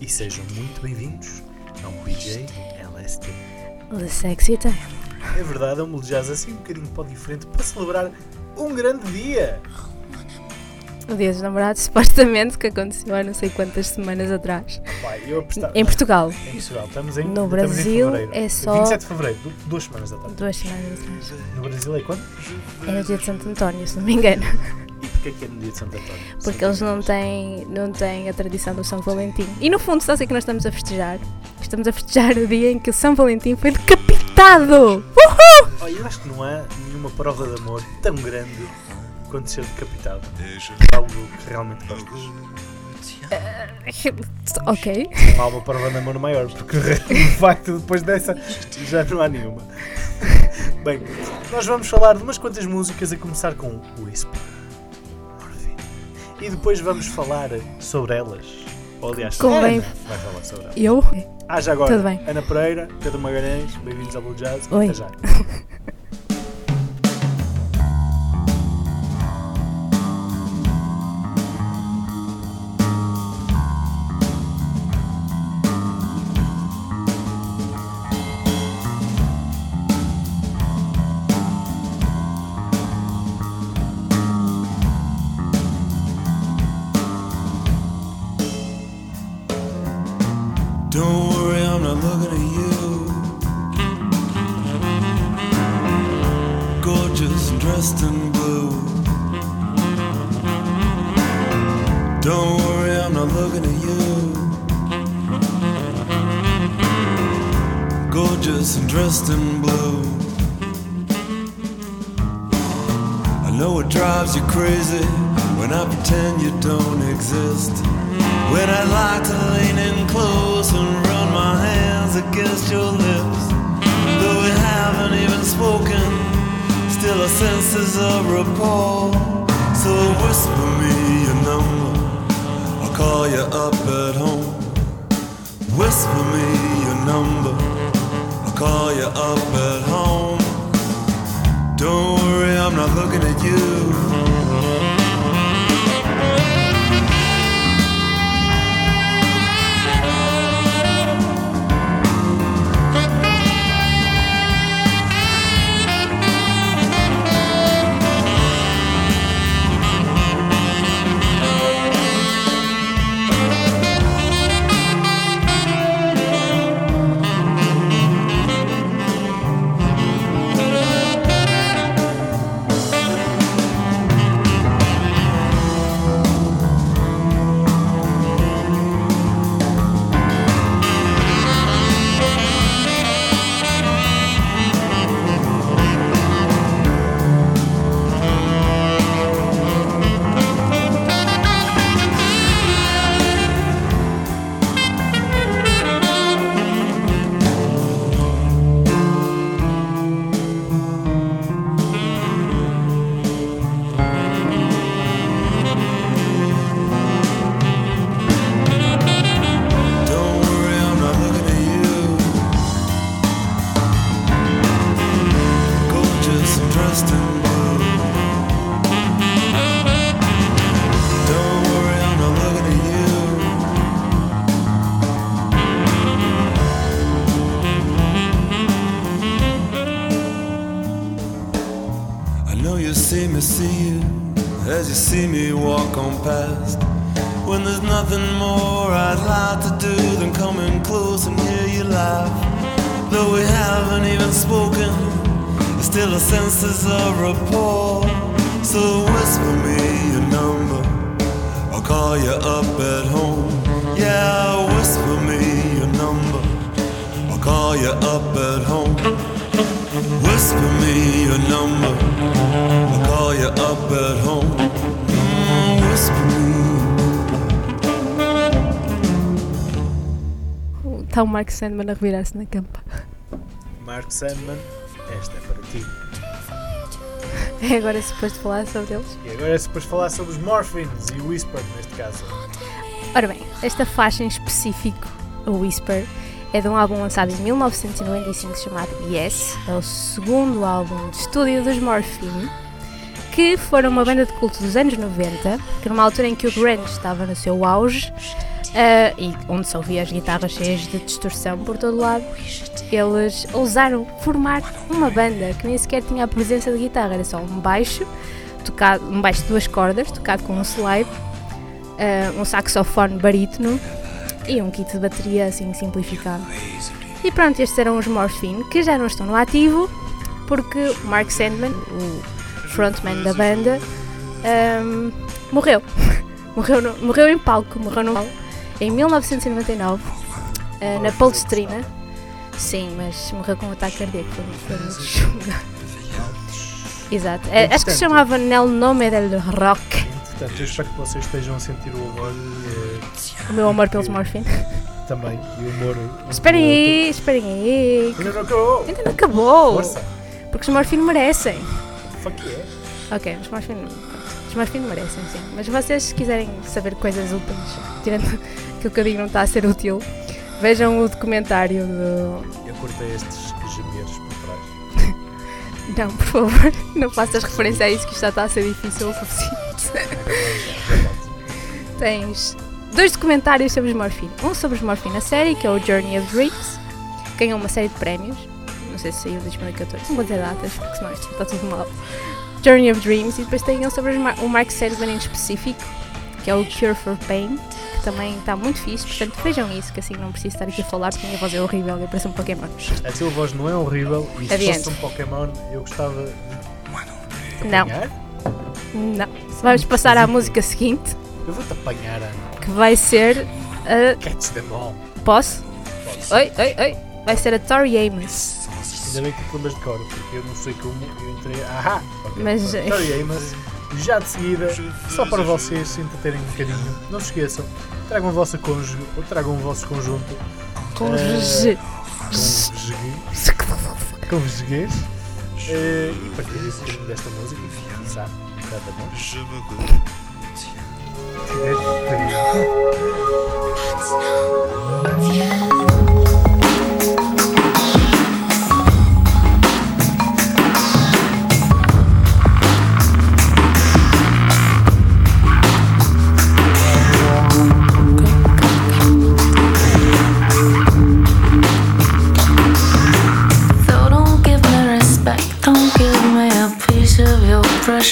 e sejam muito bem-vindos a um PJ LST. The Sexy Time. É verdade, é um jazz assim um bocadinho para o diferente para celebrar um grande dia. O Dia dos Namorados, supostamente, que aconteceu há não sei quantas semanas atrás. Eu apostava- Em Portugal. Em Portugal, estamos em, No em Brasil fevereiro. é só- 27 de fevereiro, du- duas semanas atrás. Duas semanas atrás. No Brasil é quando? Era o dia de Santo António, se não me engano. Porquê que é no dia de Santo António? Porque eles não têm, não têm a tradição do São Valentim. E no fundo, só sei que nós estamos a festejar. Estamos a festejar o dia em que o São Valentim foi decapitado! Uhul! Olha, eu acho que não há nenhuma prova de amor tão grande quanto ser decapitado. Algo que realmente gostas. ok. Não há uma prova de amor maior, porque de facto depois dessa já não há nenhuma. Bem, nós vamos falar de umas quantas músicas a começar com Whisper. E depois vamos falar sobre elas. Ou aliás, Convém- Ana vai falar sobre elas. Eu? Ah, já agora, Tudo bem. Ana Pereira, Pedro Magalhães, bem-vindos ao Blue Jazz. Oi. Até já. exist. When I'd like to lean in close and run my hands against your lips. Though we haven't even spoken, still our senses of rapport. So whisper me your number, I'll call you up at home. Whisper me your number, I'll call you up at home. Don't worry, I'm not looking at you. Past. When there's nothing more I'd like to do than come in close and hear you laugh. Though we haven't even spoken, there's still a senses of rapport. So whisper me your number, I'll call you up at home. Yeah, whisper me your number, I'll call you up at home. Whisper me your number, I'll call you up at home. Está o Mark Sandman a revirar-se na campa. Mark Sandman, esta é para ti. É agora suposto falar sobre eles. E agora é suposto falar sobre os Morphines e o Whisper, neste caso. Ora bem, esta faixa em específico, o Whisper, é de um álbum lançado em 1995 chamado Yes, é o segundo álbum de estúdio dos Morphine, que foram uma banda de culto dos anos 90, que numa altura em que o grunge estava no seu auge, ah, e onde se ouvia as guitarras cheias de distorção por todo lado, eles ousaram formar uma banda que nem sequer tinha a presença de guitarra, era só um baixo, tocado, um baixo de duas cordas, tocado com um slide, ah, um saxofone barítono e um kit de bateria assim simplificado. E pronto, estes eram os Morphine, que já não estão no ativo, porque o Mark Sandman, o frontman da banda, ahm, morreu. morreu, no- morreu em palco, morreu no palco, em 1999, ah, na Palestrina. Sim, mas morreu com um ataque cardíaco, foi. Exato. É, acho que se chamava Nel Nome del Rock. Portanto, eu espero que vocês estejam a sentir o amor eh, O meu amor pelos Morphine. também. E o humor. um Esperem aí, esperem aí. Ainda não acabou. Ainda não acabou. Força. Porque os Morphine merecem. Fuck yeah. Ok, os Morphine, os Morphine merecem, sim. Mas vocês, se quiserem saber coisas úteis, tirando que eu digo não está a ser útil, vejam o documentário do. Eu cortei estes gemeres por trás. Não, por favor, não faças referência a isso, que isto já está a ser difícil o suficiente. Tens dois documentários sobre os Morphine. Um sobre os Morphine, a série, que é o Journey of Dreams, que ganhou uma série de prémios. Não sei se saiu em 2014, não vou dizer datas, porque senão isto está tudo mal. Journey of Dreams, e depois tem um sobre o Mark Sedgman em específico, que é o Cure for Pain, que também está muito fixe. Portanto, vejam isso, que assim não preciso estar aqui a falar, porque a minha voz é horrível e parece um Pokémon. A tua voz não é horrível e se Adiante. fosse um Pokémon eu gostava de Não. apanhar. Não. Vamos passar à música seguinte, Eu vou-te apanhar, Ana. que vai ser a. Catch them all. Posso? Oi, oi, oi. Vai ser a Tori Amos. Ainda bem que te lembras de cor, porque eu não sei como eu entrei. Ahá! Ok, Mas-. Tori Amos, já de seguida, só para vocês se entreterem um bocadinho, não se esqueçam, tragam a vossa cônjuge ou tragam o vosso conjunto Com G. conjuguês. Conjuguês. eh, e partilhem um bocadinho desta música, sabe? Já tá bom? So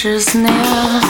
your precious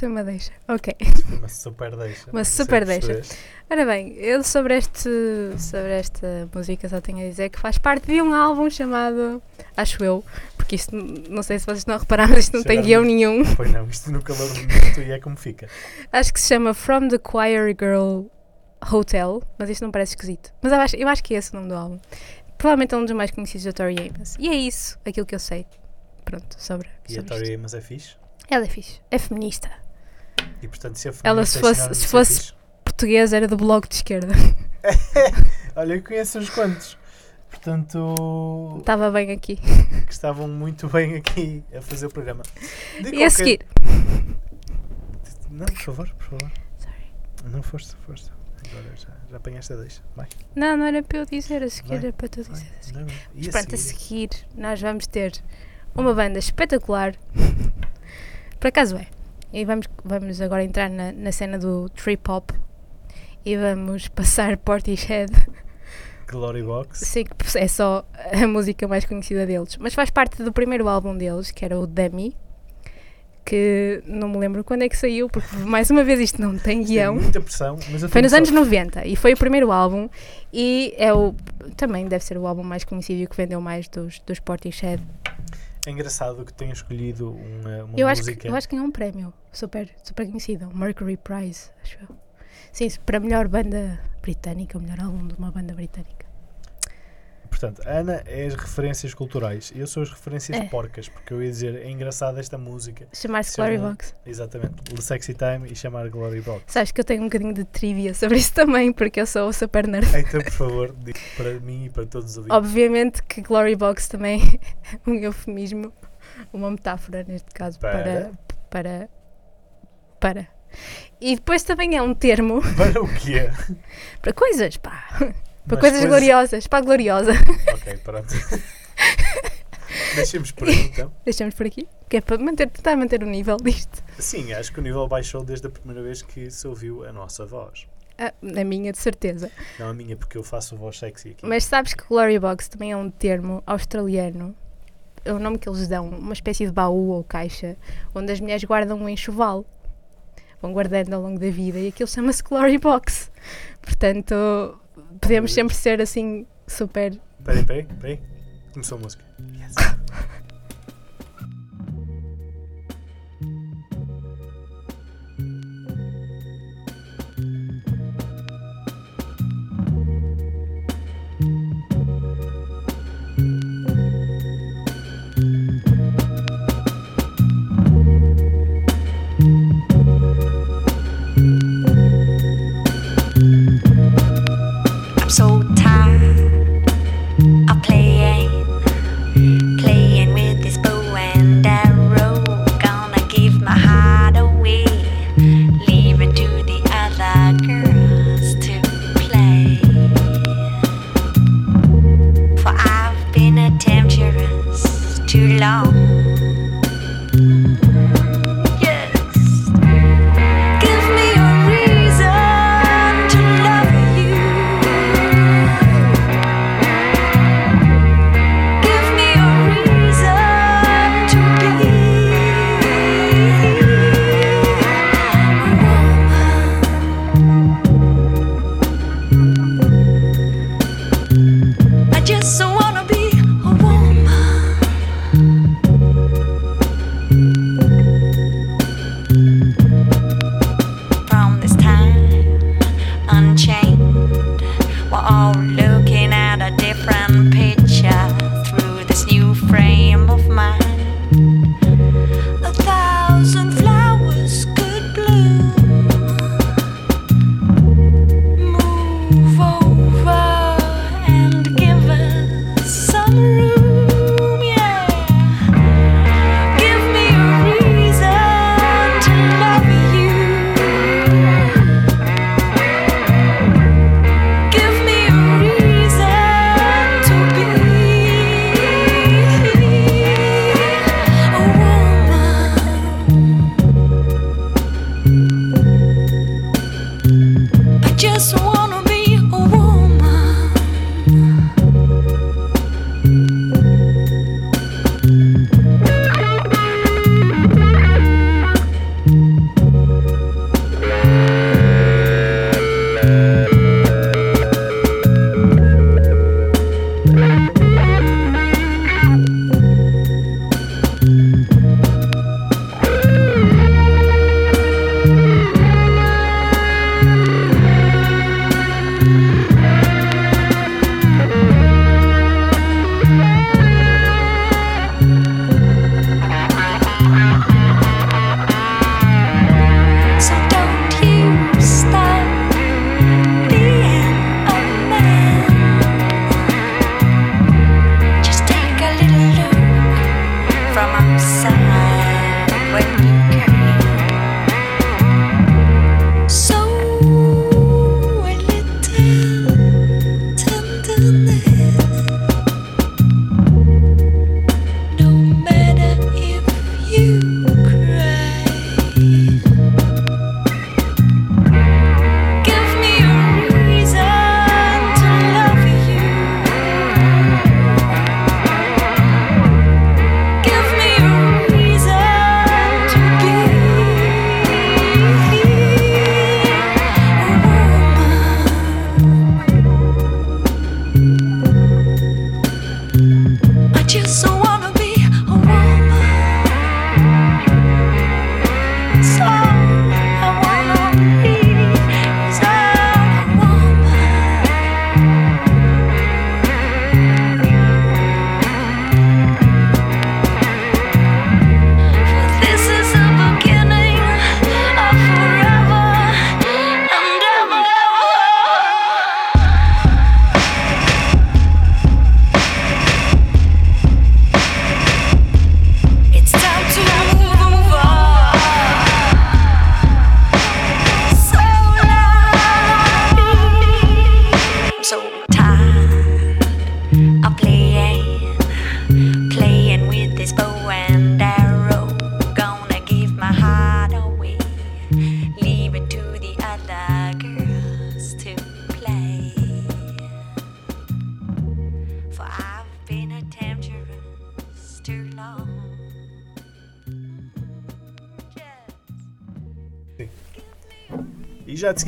Foi uma deixa. Ok. Uma super deixa. Uma super deixa. Ora bem, eu sobre, este, sobre esta música só tenho a dizer que faz parte de um álbum chamado. Acho eu, porque isto não sei se vocês não repararam, isto não tem Chegaram- guião nenhum. Pois não, isto no calor do momento e é como fica. Acho que se chama From the Choir Girl Hotel, mas isto não parece esquisito. Mas eu acho, eu acho que é esse o nome do álbum. Provavelmente é um dos mais conhecidos da Tori Amos. E é isso, aquilo que eu sei. Pronto, sobre, E a sobre. Tori Amos é fixe. Ela é fixe, é feminista. E portanto, se a Ela, se fosse- se fosse- fixe- Português era do bloco de esquerda. Olha, eu conheço uns quantos. Portanto, Estava bem aqui. que estavam muito bem aqui a fazer o programa. De E a qualquer- seguir. Não, por favor, por favor. Sorry. Não, força, força. Agora já, já apanhaste a deixa. Vai, Não, não era para eu dizer, a seguir Vai, era para tu vai. dizer. a seguir. Não, não. Mas a pronto, a seguir? seguir nós vamos ter uma banda espetacular. Por acaso é. E vamos, vamos agora entrar na, na cena do trip hop e vamos passar Portishead. Glory Box. Que é só a música mais conhecida deles, mas faz parte do primeiro álbum deles, que era o Dummy. Que não me lembro quando é que saiu, porque mais uma vez isto não tem Tem guião. muita pressão, mas eu Foi nos anos 90 e foi o primeiro álbum e é o também deve ser o álbum mais conhecido e o que vendeu mais dos, dos Portishead. É engraçado que tenha escolhido uma, uma Eu acho, música. que, eu acho que ganhou um prémio super, super conhecido, o Mercury Prize, acho eu. Sim, para a melhor banda britânica, o melhor álbum de uma banda britânica. Portanto, Ana é as referências culturais e eu sou as referências É. porcas, porque eu ia dizer é engraçada esta música. Chamar-se Chama- Glory Box. Exatamente. The Sexy Time e chamar Glory Box. Sabes que eu tenho um bocadinho de trivia sobre isso também, porque eu sou super nerd. Então, por favor, diga para mim e para todos os ouvintes. Obviamente que Glory Box também é um eufemismo, uma metáfora neste caso para. para. para. E depois também é um termo Para o quê? para coisas, pá. Para Mas coisas gloriosas, para a gloriosa. Ok, pronto. Deixemos por aí então. Deixamos por aqui, que é para manter, tentar manter o nível disto. Sim, acho que o nível baixou desde a primeira vez que se ouviu a nossa voz. Ah, na minha, de certeza. Não a minha, porque eu faço voz sexy aqui. Mas sabes que Glory Box também é um termo australiano. É o nome que eles dão, uma espécie de baú ou caixa, onde as mulheres guardam um enxoval. Vão guardando ao longo da vida e aquilo chama-se Glory Box. Portanto, podemos sempre ser assim super. Peraí, peraí, peraí. Começou a música. Yes.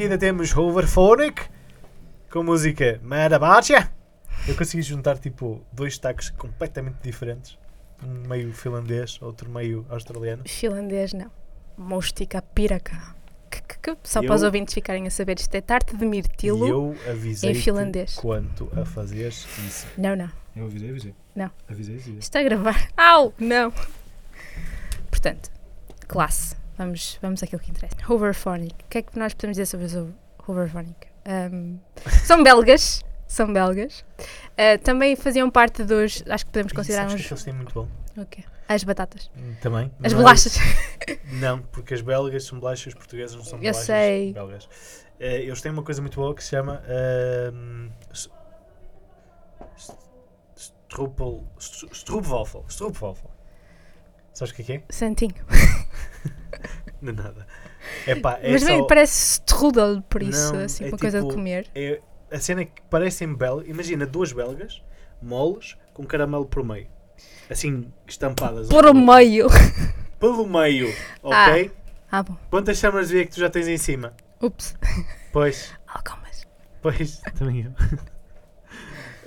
E de seguida temos Hoverphonic com música Madabacha. Eu consegui juntar tipo dois destaques completamente diferentes. Um meio finlandês, outro meio australiano. Finlandês não. Mostica piraca. Que- que- que- Só Eu- para os ouvintes ficarem a saber, isto é tarte de E mirtilo. eu avisei em finlandês. quanto a fazeres isso. Não, não. Eu avisei, avisei. Não. Avisei, avisei. Está a gravar. Au! Não! Portanto, classe. Vamos, vamos àquilo que interessa. Hoverphonic. O que é que nós podemos dizer sobre os ho- Hoverphonic? Um, são belgas. São belgas. Uh, também faziam parte dos. Acho que podemos considerar sabes uns. que eles têm muito bom? o? As batatas. Hum, Também. As bolachas. Não, porque as belgas são bolachas, os portugueses não são Eu bolachas sei. belgas. Eh, eles têm uma coisa muito boa que se chama stro- Stroopwafel. Stroopwafel. Sabes o que é que é? Santinho. Não é nada. Epá, é Mas bem, só- parece strudel, por isso, Não, assim, é uma coisa de tipo- comer. é- a cena é que parecem belgas. Imagina duas belgas moles com caramelo por meio. Assim, estampadas. Por o meio. Pelo meio, ok? Ah, bom. Quantas chamas de ver que tu já tens em cima? Ups. Pois. Algumas. Pois, também eu.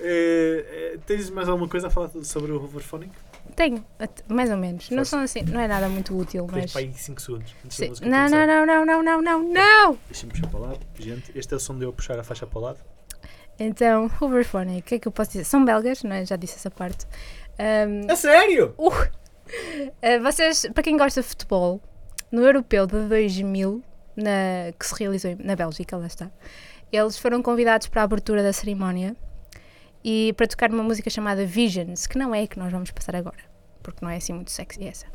Eh, tens mais alguma coisa a falar sobre o Hoverphonic? Tenho, mais ou menos. Não são assim, não é nada muito útil, mas. para aí 5 segundos. Não, não, não, não, não, não, não, não! Deixa-me puxar para o lado. Gente, este é o som de eu puxar a faixa para o lado. Então, Hoverphonic, o que é que eu posso dizer? São belgas, não é? Já disse essa parte. Ahm, A sério? uh, ah, vocês, para quem gosta de futebol, no Europeu de 2000, na, que se realizou na Bélgica, lá está, eles foram convidados para a abertura da cerimónia e para tocar uma música chamada Visions, que não é a que nós vamos passar agora, porque não é assim muito sexy essa.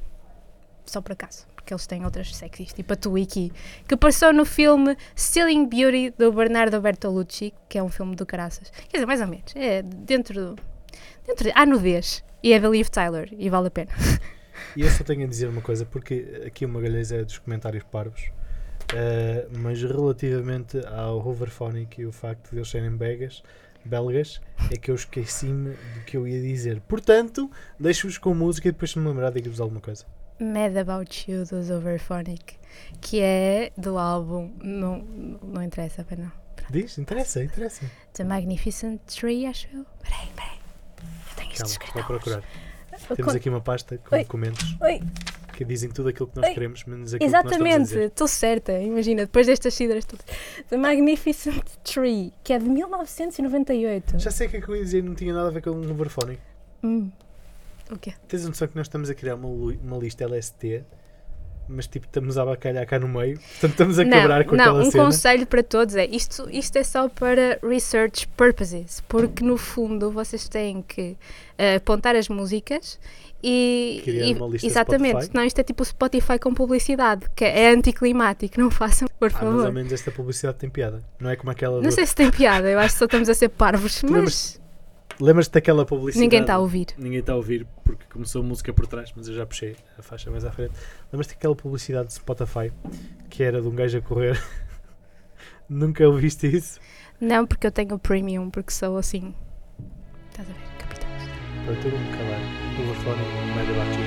Só por acaso, porque eles têm outras sexys, tipo a Twiki, que passou no filme Stealing Beauty do Bernardo Bertolucci, que é um filme do caraças. Quer dizer, mais ou menos, é dentro do. Dentro de, há nudez e é da Liv Tyler e vale a pena. E eu só tenho a dizer uma coisa, porque aqui o Magalhães é dos comentários parvos, eh, mas relativamente ao Hoverphonic e o facto de eles serem belgas, belgas, é que eu esqueci-me do que eu ia dizer. Portanto, deixo-vos com música e depois se me lembrar digo-vos alguma coisa. Mad About You dos Overphonic, que é do álbum. Não, não interessa, para não. Diz? Interessa, interessa. The Magnificent Tree, acho eu. Peraí, peraí. Eu tenho isto Calma, escrito. vou procurar. Temos aqui uma pasta com Oi. documentos Oi, que dizem tudo aquilo que nós queremos, menos aquilo que nós estamos a exatamente, estou certa. Imagina, depois destas cidras todas. The Magnificent Tree, que é de 1998. Já sei que é que eu ia dizer, não tinha nada a ver com um Hoverphonic. Hum. O quê? Tens a noção que nós estamos a criar uma, uma lista LST, mas tipo estamos a bacalhar cá no meio, portanto estamos a quebrar com não, aquela um cena. conselho para todos é isto, isto é só para research purposes, porque no fundo vocês têm que eh, apontar as músicas e, e- uma lista exatamente, Spotify. senão isto é tipo o Spotify com publicidade, que é anticlimático, não façam, por Ah, mas ao favor. menos esta publicidade tem piada. Não é como aquela. não do- sei se tem piada, eu acho que só estamos a ser parvos, mas Lembras-te daquela publicidade? ninguém está a ouvir. Ninguém está a ouvir porque começou a música por trás, mas eu já puxei a faixa mais à frente. Lembras-te daquela publicidade de Spotify que era de um gajo a correr? Nunca ouviste isso? Não, porque eu tenho premium, porque sou assim. Estás a ver, capitão? Para todo mundo calar. Overfone, Mad About You.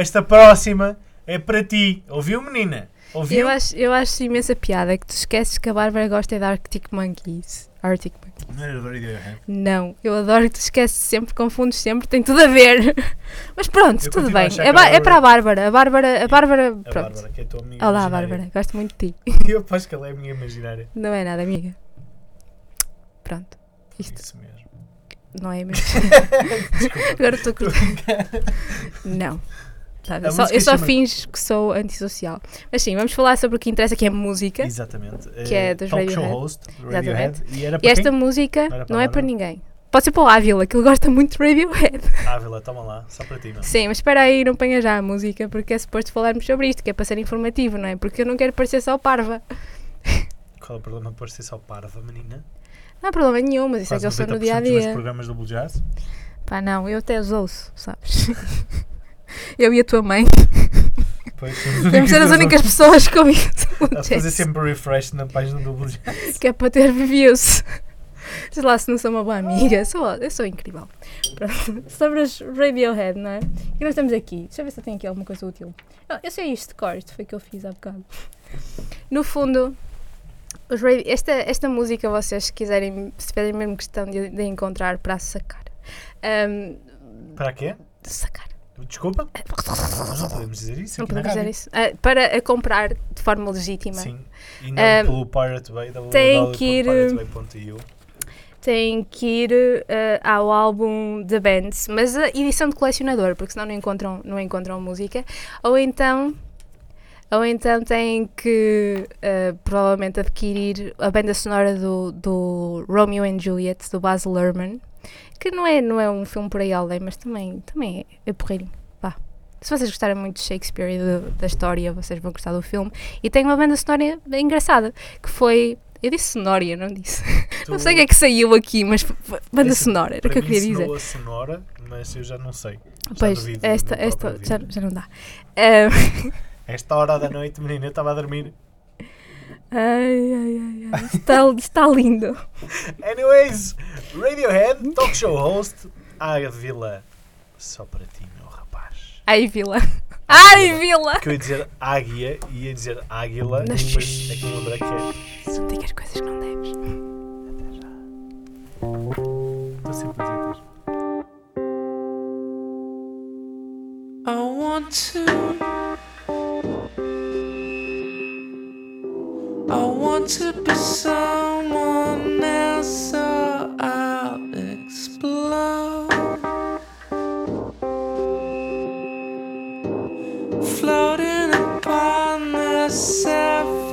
Esta próxima é para ti. Ouviu, menina? Ouviu? Eu acho, eu acho imensa piada que tu esqueces que a Bárbara gosta de Arctic Monkeys. Arctic Monkeys. Não era Radiohead. Não, eu adoro que tu esqueces sempre, confundes sempre, tem tudo a ver. Mas pronto, Eu tudo a bem. É, a ba- é Bárbara- para a Bárbara. A Bárbara, a Bárbara, A pronto. Bárbara, que é a tua amiga. Olá, imaginária. Bárbara, gosto muito de ti. Eu acho que ela é a minha imaginária. Não é nada, amiga. Pronto, isto Isso mesmo. não é mesmo. Agora estou com. A. Não. Tá, eu só, eu só chama- finjo que sou antissocial. Mas sim, vamos falar sobre o que interessa, que é música. Exatamente. Que é Eh, dos Talk show Radiohead. host, Radiohead. E era E para esta quem? música para não é para ninguém. Pode ser para o Ávila, que ele gosta muito de Radiohead. Ávila, toma lá, só para ti, não. Sim, mas espera aí, não ponha já a música, porque é suposto falarmos sobre isto, que é para ser informativo, não é? Porque eu não quero parecer só parva. Qual é o problema de parecer só parva, menina? Não há problema nenhum, mas isso é que eu sou no 90% dia a dia. programas do Blue Jazz. Pá, não, eu até os ouço, sabes? eu e a tua mãe. Pois, Devemos ser as únicas pessoas que ouvem A fazer sempre refresh na página do Blue que é para ter reviews. Sei lá se não sou uma boa amiga, sou, eu sou incrível. Pronto. Sobre os Radiohead, não é? E nós estamos aqui. Deixa eu ver se eu tenho aqui alguma coisa útil. Eu, eu sei isto de cor, isto foi o que eu fiz há bocado. No fundo, os Radi- esta, esta música, vocês se quiserem, se tiverem mesmo questão de, de encontrar para sacar. Ahm, Para quê? sacar. Desculpa? Nós não podemos dizer isso Não podemos dizer isso. Ah, para a comprar de forma legítima. Sim. E não Um, pelo Pirate Bay, tem que ir, tem que ir eh, ao álbum The Bands, mas a edição de colecionador, porque senão não encontram, não encontram música. Ou então, ou então têm que eh, provavelmente adquirir a banda sonora do, do Romeo and Juliet, do Baz Luhrmann, que não é, não é um filme por aí além, mas também, também é, é porreirinho. Vá. Se vocês gostarem muito de Shakespeare e do- da história, vocês vão gostar do filme. E tem uma banda sonora engraçada, que foi. Eu disse sonória, não disse. Não sei o que é que saiu aqui, mas banda Esse, sonora, era o que eu queria dizer. sonora, mas eu já não sei. Já Pois, duvido do esta, esta já, já não dá. Ah, Esta hora da noite, menina, eu estava a dormir. Ai, ai, ai, ai. Está, está lindo. Anyways, Radiohead, talk show host, Ávila. Só para ti, meu rapaz. Ai, Vila. Ai, Vila! Que eu ia dizer águia e ia dizer águila, Não, mas é que me lembrei que é. Não digas coisas que não deves. Estou sempre a dizer isto. I want to. I want to be someone else, so I'll explode. Floating upon the surface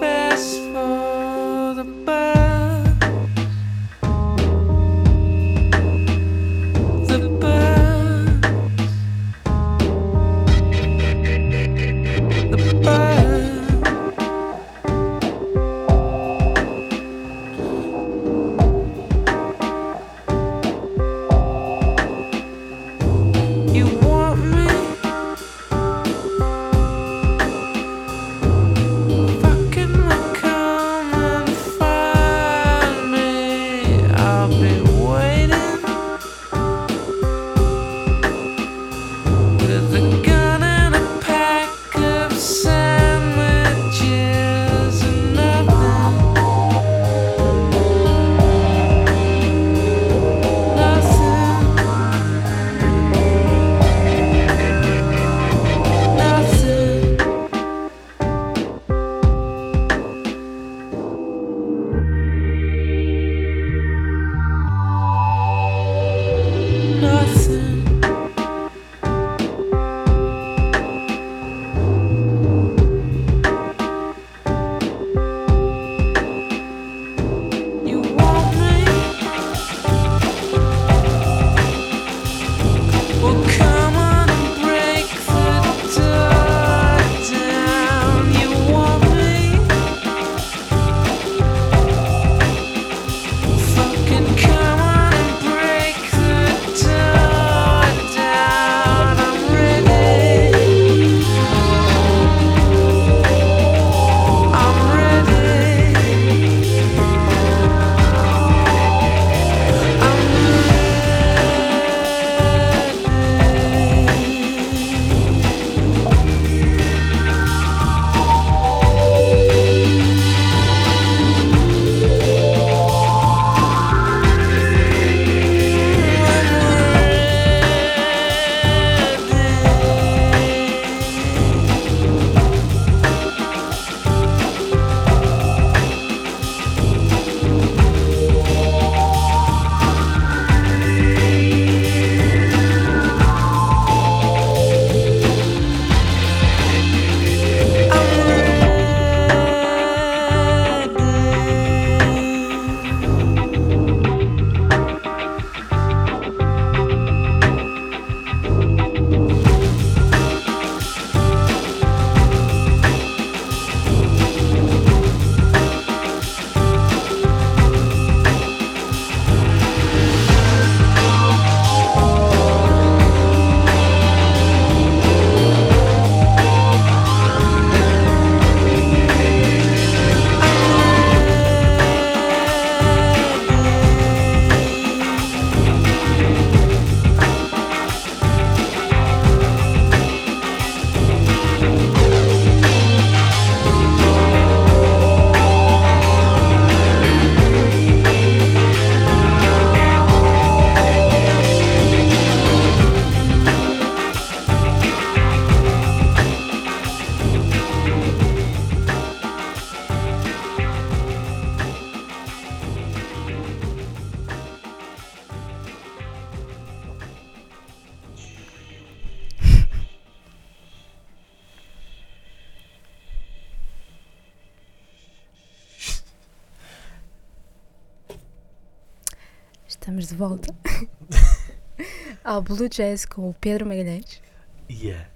ao Blue Jazz com o Pedro Magalhães. E a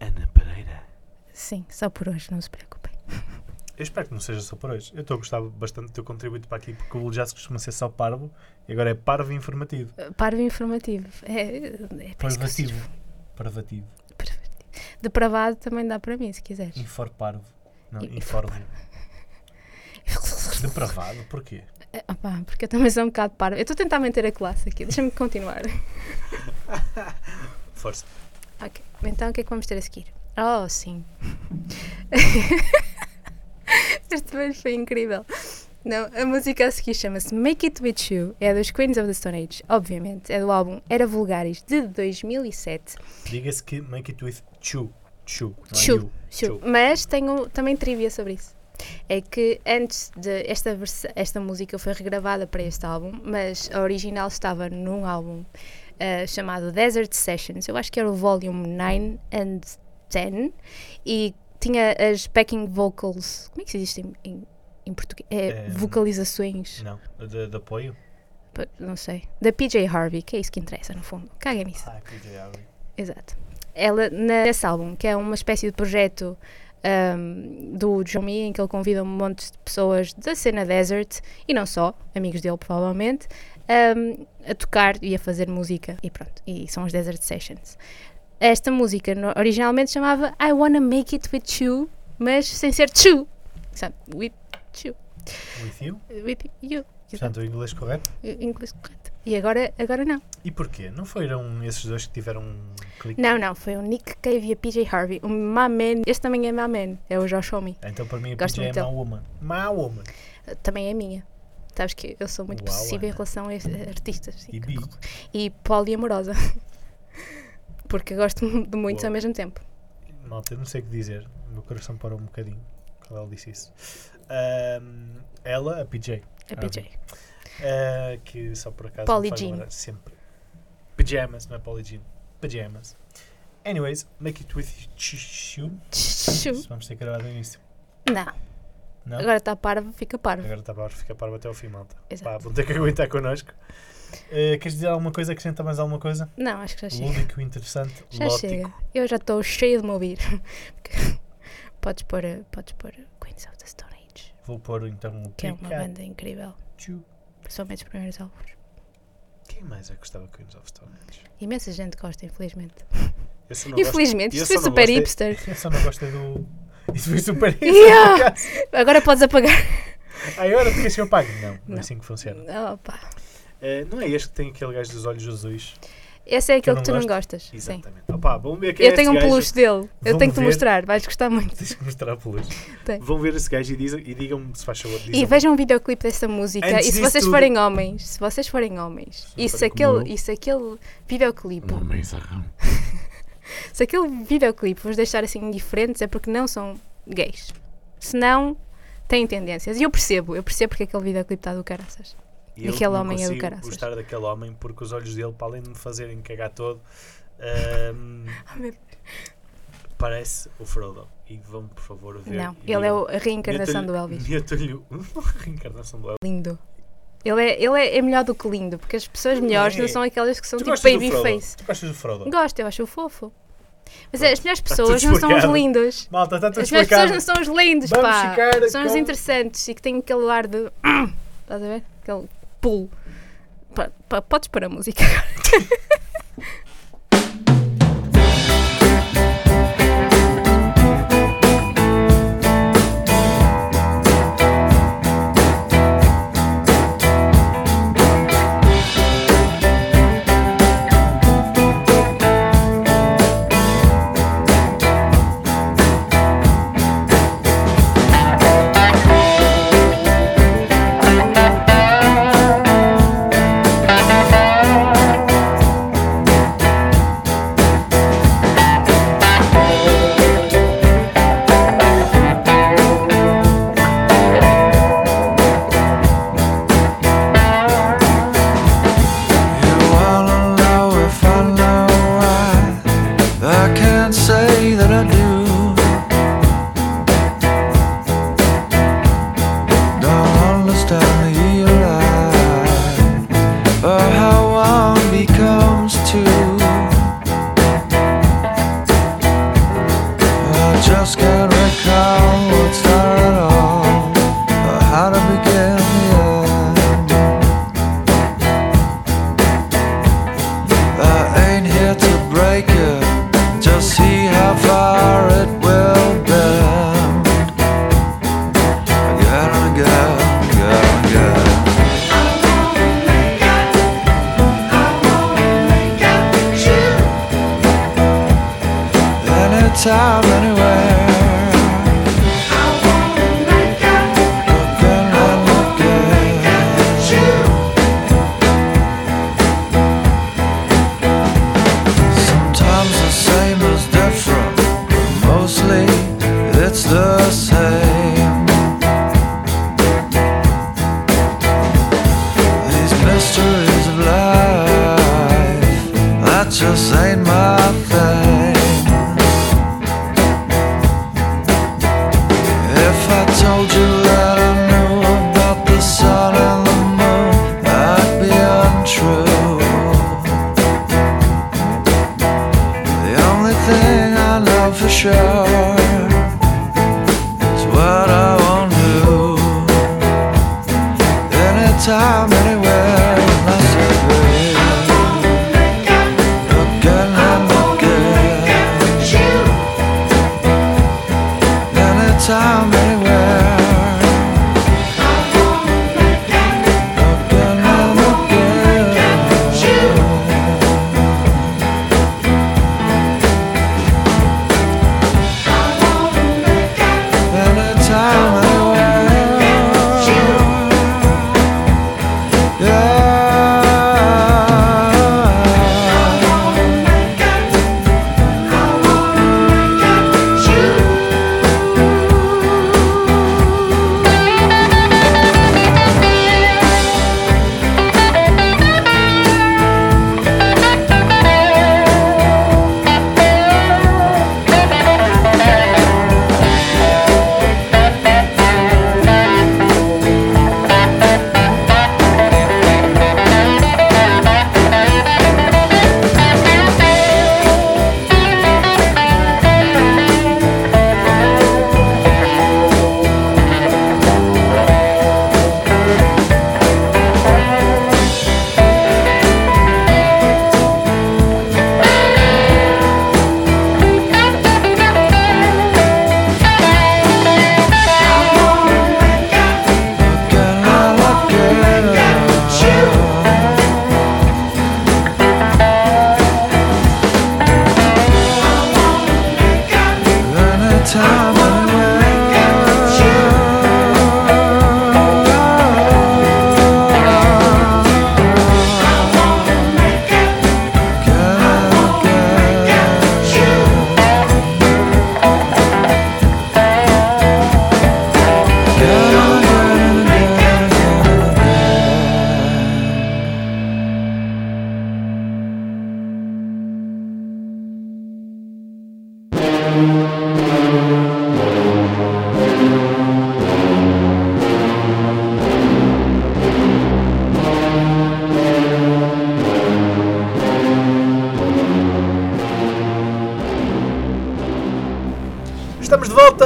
Ana Pereira. Sim, só por hoje, não se preocupem. Eu espero que não seja só por hoje. Eu estou a gostar bastante do teu contributo para aqui, porque o jazz costuma ser só parvo e agora é parvo e informativo. Uh, Parvo informativo. É, é Parvativo. pescoço. Parvativo. Depravado também dá para mim, se quiseres. Infor parvo. Não, In- inforvo. Depravado? Porquê? É, opá, porque eu também sou um bocado parvo. Eu estou a tentar manter a classe aqui, deixa-me continuar. Força. Ok, então o que é que vamos ter a seguir? Oh, sim. este beijo foi incrível. Não, a música a seguir chama-se Make It With You, é dos Queens of the Stone Age, obviamente, é do álbum Era Vulgaris de 2007. Diga-se que make it with chu. Chu. É. Chu. Mas tenho também trivia sobre isso. É que antes de esta, esta música foi regravada para este álbum, mas a original estava num álbum ah, chamado Desert Sessions. Eu acho que era o volume 9 and 10 e tinha as backing vocals. Como é que se diz em, em, em português? É, É, vocalizações. Não. De, de apoio? Não sei. Da PJ Harvey, que é isso que interessa no fundo. Caguem nisso. Ah, que diabo. Exato. Ela, nesse álbum, que é uma espécie de projeto ahm, do John Me, em que ele convida um monte de pessoas da cena desert, e não só, amigos dele provavelmente, ahm, a tocar e a fazer música. E pronto, e são os Desert Sessions. Esta música originalmente chamava I Wanna Make It With You, mas sem ser Chu. Sabe? With You. With you? With You. Portanto, o inglês correto. Inglês correto. E agora, agora não. E porquê? Não foram esses dois que tiveram um clique? Não, não, foi o Nick Cave e a PJ Harvey. O My Man, este também é My Man, é o Josh Homme. Então, para mim, a Gosto PJ é má woman. Má woman. Também é minha. Sabes que eu sou muito Uau, possessiva em relação a artistas. E bi. E poliamorosa. Porque gosto de muitos Uau. ao mesmo tempo. Malta, não sei o que dizer. O meu coração parou um bocadinho quando ela disse isso. Ahm, ela, a PJ. A PJ. Ah, que só por acaso lembrar sempre. Pajamas, não é Polly Jean. Pajamas. Anyways, make it with you. Vamos ter que gravar do início. Não, Não? agora está parvo, fica parvo. Agora está para ficar para até ao fim, malta. Exato. Pá, vão ter que aguentar connosco. Eh, queres dizer alguma coisa? Acrescenta mais alguma coisa? Não, acho que já chega. Lúdico, interessante, Já lótico. chega. Eu já estou cheio de me ouvir. podes pôr, podes pôr Queens of the Stone Age, Vou pôr então o que é uma banda incrível. Principalmente os primeiros álbuns. Quem mais é que gostava de Queens of Stone Age? Imensa gente gosta, infelizmente. Gosto- Infelizmente, isto foi super é- hipster. Eu só não gosto é do. Isso foi super hipster. Yeah! Agora podes apagar. Ai, agora tu queres que eu pague? Não, não, é Não. assim que funciona. Eh, não é este que tem aquele gajo dos olhos azuis? Esse é Que aquele não que tu não gosto? gostas. Sim. Exatamente. Opa, vamos ver quem Eu é tenho um gajo. peluche dele. Eu Vamos tenho que te mostrar. Vais gostar muito. Tens que mostrar peluche. Vão ver esse gajo e, diz- e digam-me se faz favor. E vejam um videoclipe dessa música. Antes e se vocês tudo- forem homens, se vocês forem homens, e se aquele, e se aquele videoclipe, Mensagem. se aquele videoclipe vos deixar assim indiferentes, é porque não são gays. Se não, têm tendências. E eu percebo, eu percebo porque aquele videoclipe está do caraças. E Aquele homem é do caraças. gostar daquele homem porque os olhos dele, para além de me fazerem cagar todo, ahm, meu parece o Frodo. E vão, por favor, ver. Não, ele é o- a reencarnação do Elvis. metam-lhe o- a reencarnação do Elvis. Lindo. Ele é, ele é, é melhor do que lindo, porque as pessoas melhores é. não são aquelas que são Tu tipo gostas do baby Frodo? face. Tu gostas do Frodo? Gosto, eu acho fofo. Mas Pronto, as melhores pessoas não são os lindos. Malta, está tudo As melhores pessoas não são os lindos, Vamos pá. São os com- interessantes e que têm aquele ar de. Estás a ver? Aquele pulo. Pá, podes pôr a música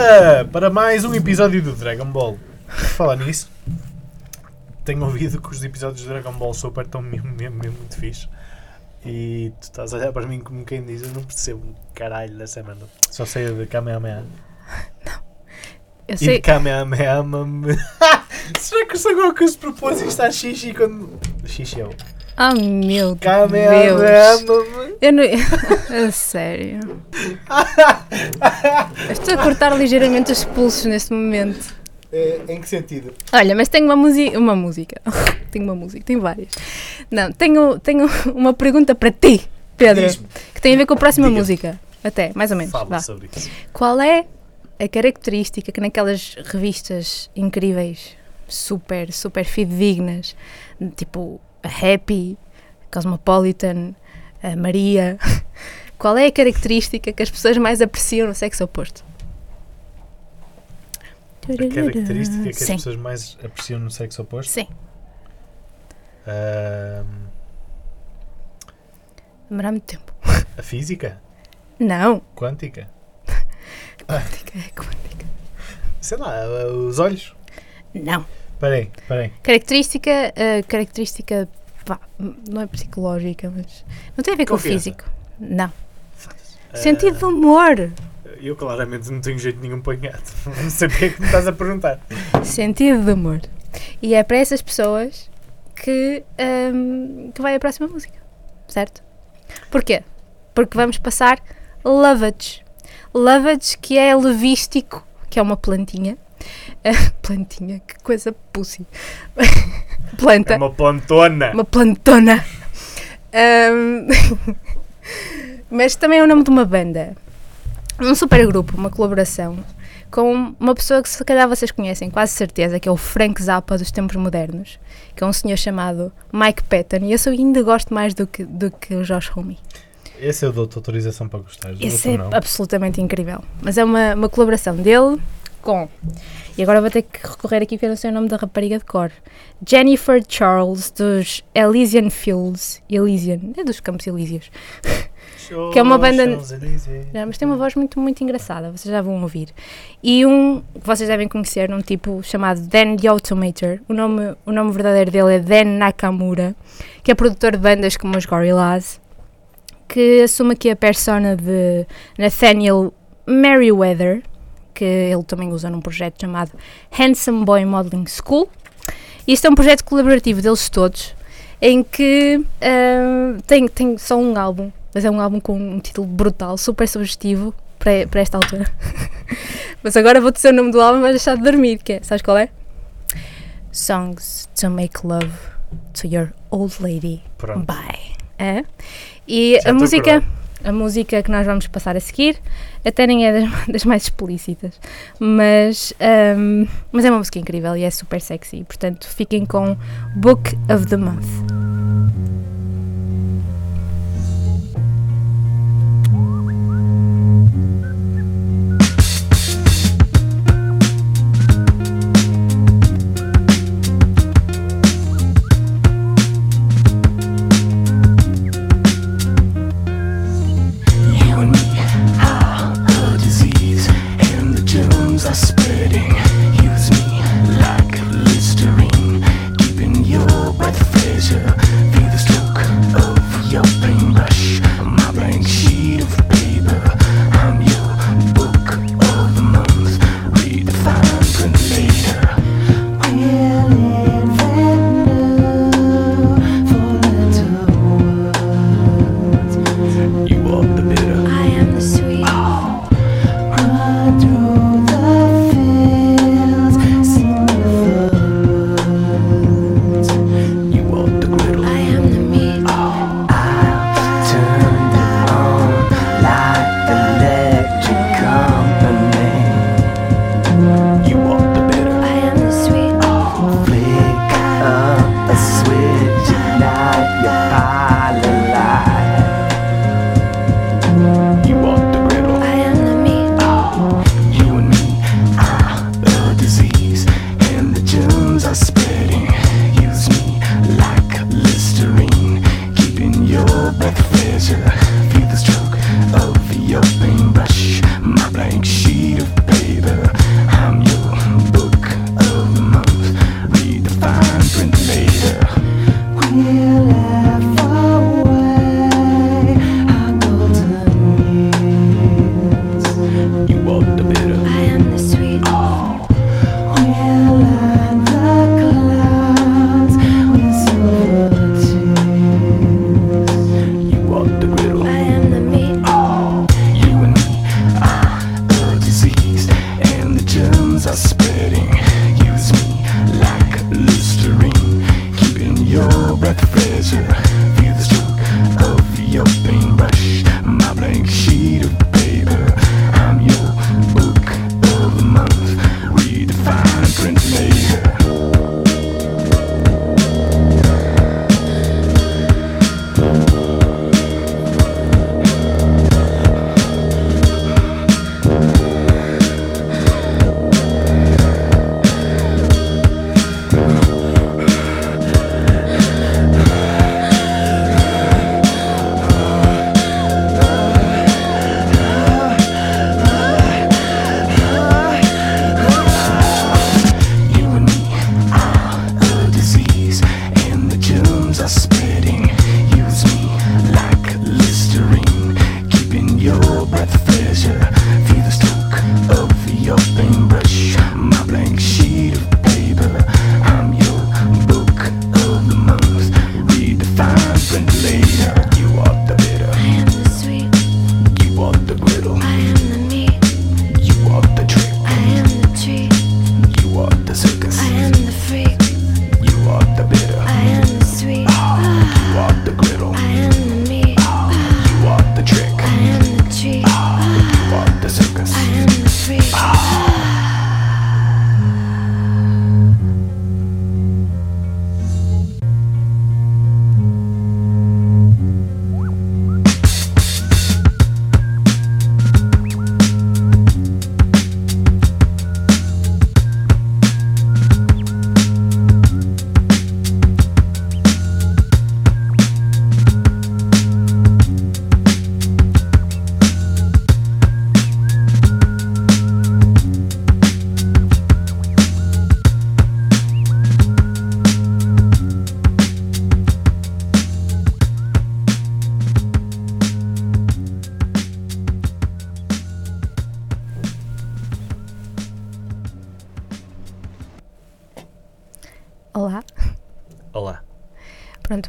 Volta para mais um episódio do Dragon Ball. Falar nisso, tenho ouvido que os episódios do Dragon Ball Super estão mesmo, mesmo, mesmo muito fixe. E tu estás a olhar para mim como quem diz: Eu não percebo um caralho dessa merda. Só sei de Kamehameha. Eu E de sei. Kamehameha. me- Será que o Son Goku se propôs isto a Xixi quando. Xixi é o. Ah, meu Kamehameha. Deus. Eu não. a sério. Eu Estou a cortar ligeiramente os pulsos neste momento. É, em que sentido? Olha, mas tenho uma música. Uma música. tenho uma música, tenho várias. Não, tenho, tenho uma pergunta para ti, Pedro. Que tem a ver com a próxima música. Até, mais ou menos. Fala vá. sobre isso. Qual é a característica que naquelas revistas incríveis, super, super fidedignas, tipo Happy, Cosmopolitan, a Maria, qual é a característica que as pessoas mais apreciam no sexo oposto? A característica que as Sim, pessoas mais apreciam no sexo oposto? sim. Ahm, Demora muito tempo. a física? Não. Quântica? Quântica, é quântica. Sei lá, os olhos? Não. Peraí, peraí. Característica, uh, característica, pá, não é psicológica, mas não tem a ver com o físico. Não. Sentido do humor. Ah, Eu claramente não tenho jeito nenhum para gato. Não sei porque é que me estás a perguntar. Sentido de humor. E é para essas pessoas que, hum, que vai a próxima música. Certo? Porquê? Porque vamos passar Lovage. Lovage, que é levístico, que é uma plantinha. Plantinha, que coisa pussy. Planta. É uma plantona. Uma plantona. Ahm, mas também é o nome de uma banda. Um super grupo, uma colaboração com uma pessoa que se calhar vocês conhecem, quase certeza, que é o Frank Zappa dos tempos modernos, que é um senhor chamado Mike Patton, e esse eu ainda gosto mais do que, do que o Josh Homme. Esse eu dou-te autorização para gostar. Esse é não. absolutamente incrível. Mas é uma, uma colaboração dele com. E agora vou ter que recorrer aqui porque eu não sei o nome da rapariga de cor. Jennifer Charles dos Elysian Fields. Elysian, é dos Campos Elíseos. que é uma banda-. Já, mas tem uma voz muito, muito engraçada, vocês já vão ouvir. E um que vocês devem conhecer, um tipo chamado Dan the Automator. O nome, o nome verdadeiro dele é Dan Nakamura, que é produtor de bandas como os Gorillaz, que assume aqui a persona de Nathaniel Merriweather, que ele também usa num projeto chamado Handsome Boy Modeling School. Isto é um projeto colaborativo deles todos, em que ah, tem, tem só um álbum, mas é um álbum com um título brutal, super sugestivo para, para esta altura. mas agora vou dizer o nome do álbum e vais deixar de dormir, que é, sabes qual é? Songs to Make Love to Your Old Lady Pronto. Bye. É? E Já a música, curado. A música que nós vamos passar a seguir até nem é das, das mais explícitas, mas, ahm, mas é uma música incrível e é super sexy. Portanto, fiquem com Book of the Month.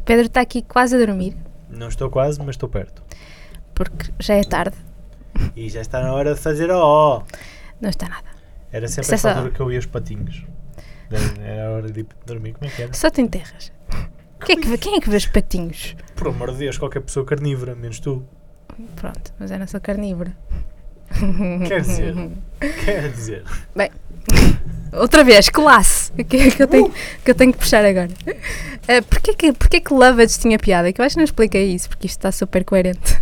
Pedro está aqui quase a dormir, Não estou quase, mas estou perto. porque já é tarde. E já está na hora de fazer a ó. Não está nada. Era sempre Isso é essa só- altura que eu ia os patinhos. Era a hora de ir dormir. Como é que era? Só te enterras. Quem é que vê, quem é que vê os patinhos? Por amor de Deus, qualquer pessoa carnívora, menos tu. Pronto, mas eu não sou carnívora. Quer dizer, quer dizer. Outra vez, classe! Que, que, eu, tenho, que eu tenho que puxar agora. Uh, porquê, que, porquê que tinha piada? Que eu acho que não expliquei isso, porque isto está super coerente.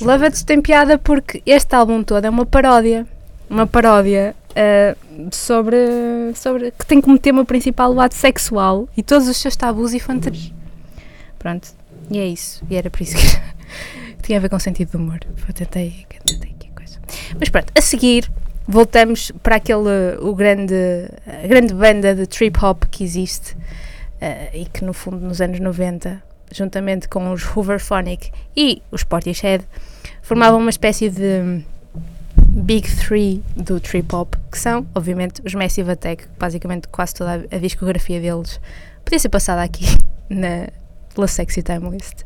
Lovett tem piada porque este álbum todo é uma paródia. Uma paródia uh, sobre, sobre. que tem como tema principal o ato sexual e todos os seus tabus e fantasias. Pronto, e é isso. E era por isso que tinha a ver com sentido de humor. Eu tentei, tentei aqui a coisa. Mas pronto, a seguir voltamos para aquele o grande a grande banda de trip hop que existe eh, e que no fundo nos anos 90 juntamente com os Hooverphonic e os Portishead formavam uma espécie de Big Three do trip hop que são obviamente os Massive Attack basicamente quase toda a, discografia deles podia ser passada aqui na pela Sexy Time List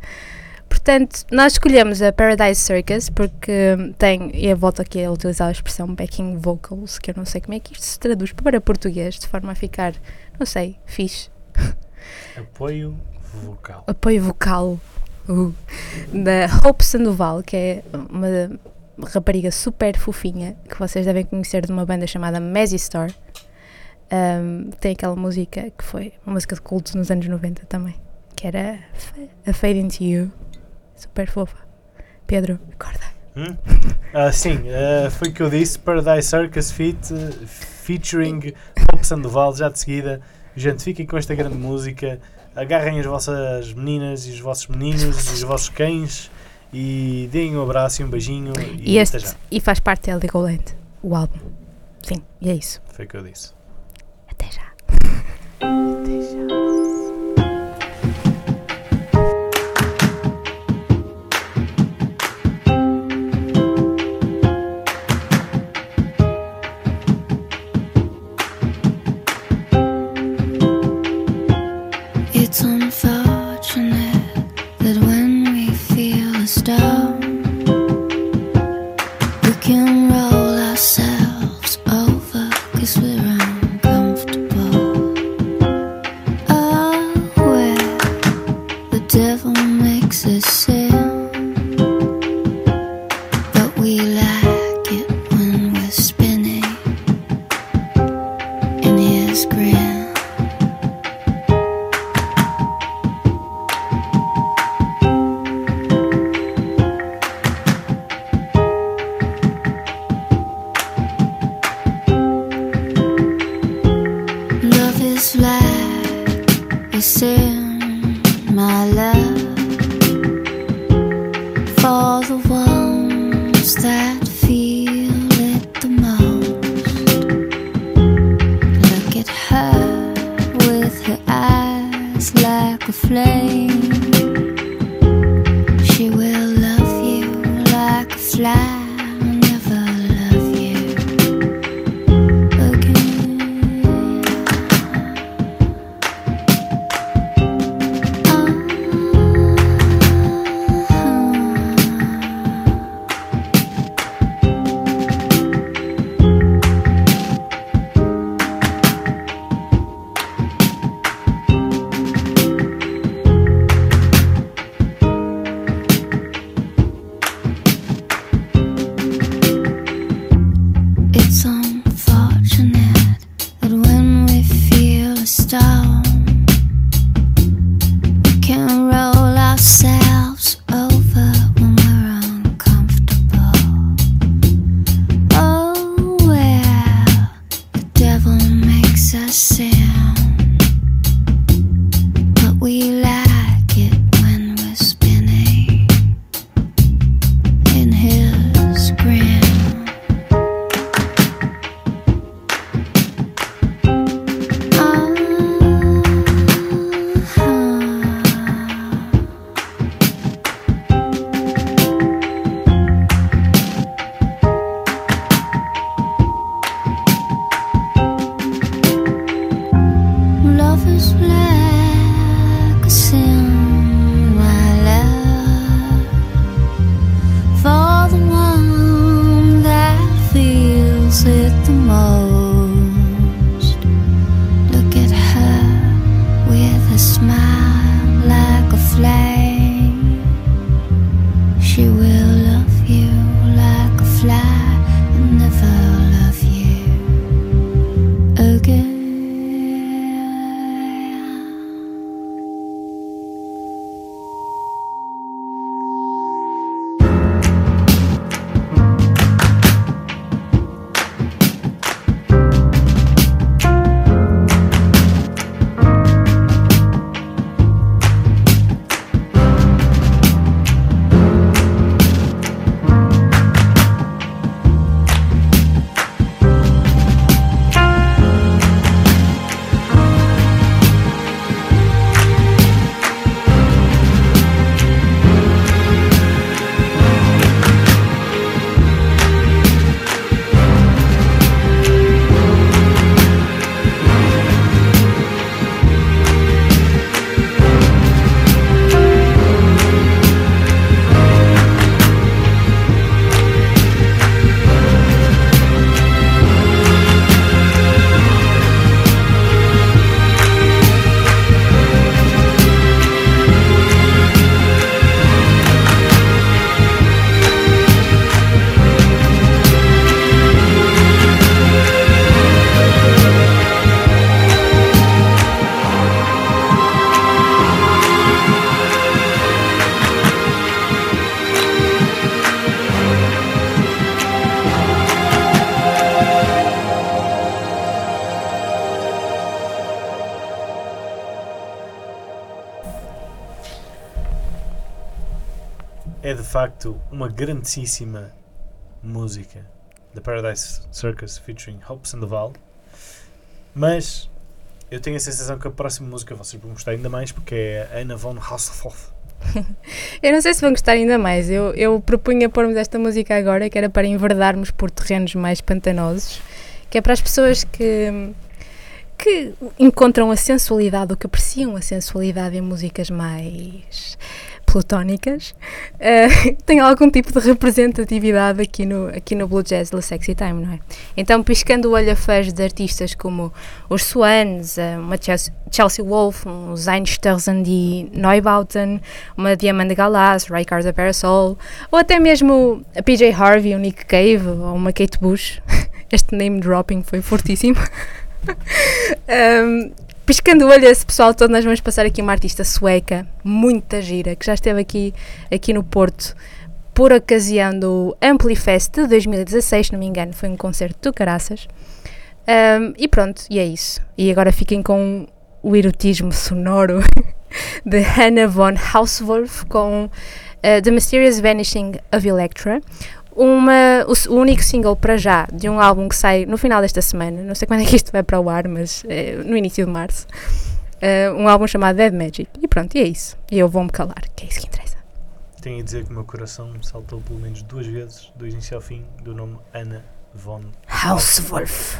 Portanto, nós escolhemos a Paradise Circus porque tem, e eu volto aqui a utilizar a expressão backing vocals, que eu não sei como é que isto se traduz para português, de forma a ficar, não sei, fixe. Apoio vocal. Apoio vocal uh, da Hope Sandoval, que é uma rapariga super fofinha que vocês devem conhecer de uma banda chamada Mazzy Store. Um, tem aquela música que foi uma música de culto nos anos 90 também, que era A Fade Into You. Super fofa. Pedro, acorda. Hum? Ah, sim, ah, foi o que eu disse. Paradise Circus Feat, eh, featuring Hope Sandoval, já de seguida. Gente, fiquem com esta grande música. Agarrem as vossas meninas e os vossos meninos e os vossos cães e deem um abraço e um beijinho. E, E, até este, já. e faz parte de Legoland, o álbum. Sim, e é isso. Foi o que eu disse. Até já. It's grandíssima música da Paradise Circus featuring Hope Sandoval. Mas eu tenho a sensação que a próxima música vocês vão gostar ainda mais porque é a Anna von Haushoff. Eu não sei se vão gostar ainda mais. Eu, eu propunha pôrmos esta música agora, que era para enverdarmos por terrenos mais pantanosos, que é para as pessoas que, que encontram a sensualidade, ou que apreciam a sensualidade em músicas mais plutónicas, eh, tem algum tipo de representatividade aqui no, aqui no Blue Jazz La Sexy Time, não é? Então, piscando o olho a fãs de artistas como os Swans, eh, uma Chelsea, Wolf, uns Einstürzen de Neubauten, uma Diamante Galas, Ricardo Parasol, ou até mesmo a PJ Harvey, o Nick Cave, ou uma Kate Bush. Este name dropping foi fortíssimo. Um, piscando o olho esse pessoal todo, nós vamos passar aqui uma artista sueca, muita gira, que já esteve aqui, aqui no Porto por ocasião do Amplifest de 2016, se não me engano, foi um concerto do caraças. Um, e pronto, e é isso. E agora fiquem com o erotismo sonoro de Hannah von Hauswolf com uh, The Mysterious Vanishing of Electra. Uma, o, único single para já de um álbum que sai no final desta semana, não sei quando é que isto vai para o ar, mas eh, no início de março. Eh, um álbum chamado Dead Magic. E pronto, e é isso. E eu vou-me calar, que é isso que interessa. Tenho a dizer que o meu coração saltou pelo menos duas vezes, do início ao fim, do nome Anna von Hauswolf.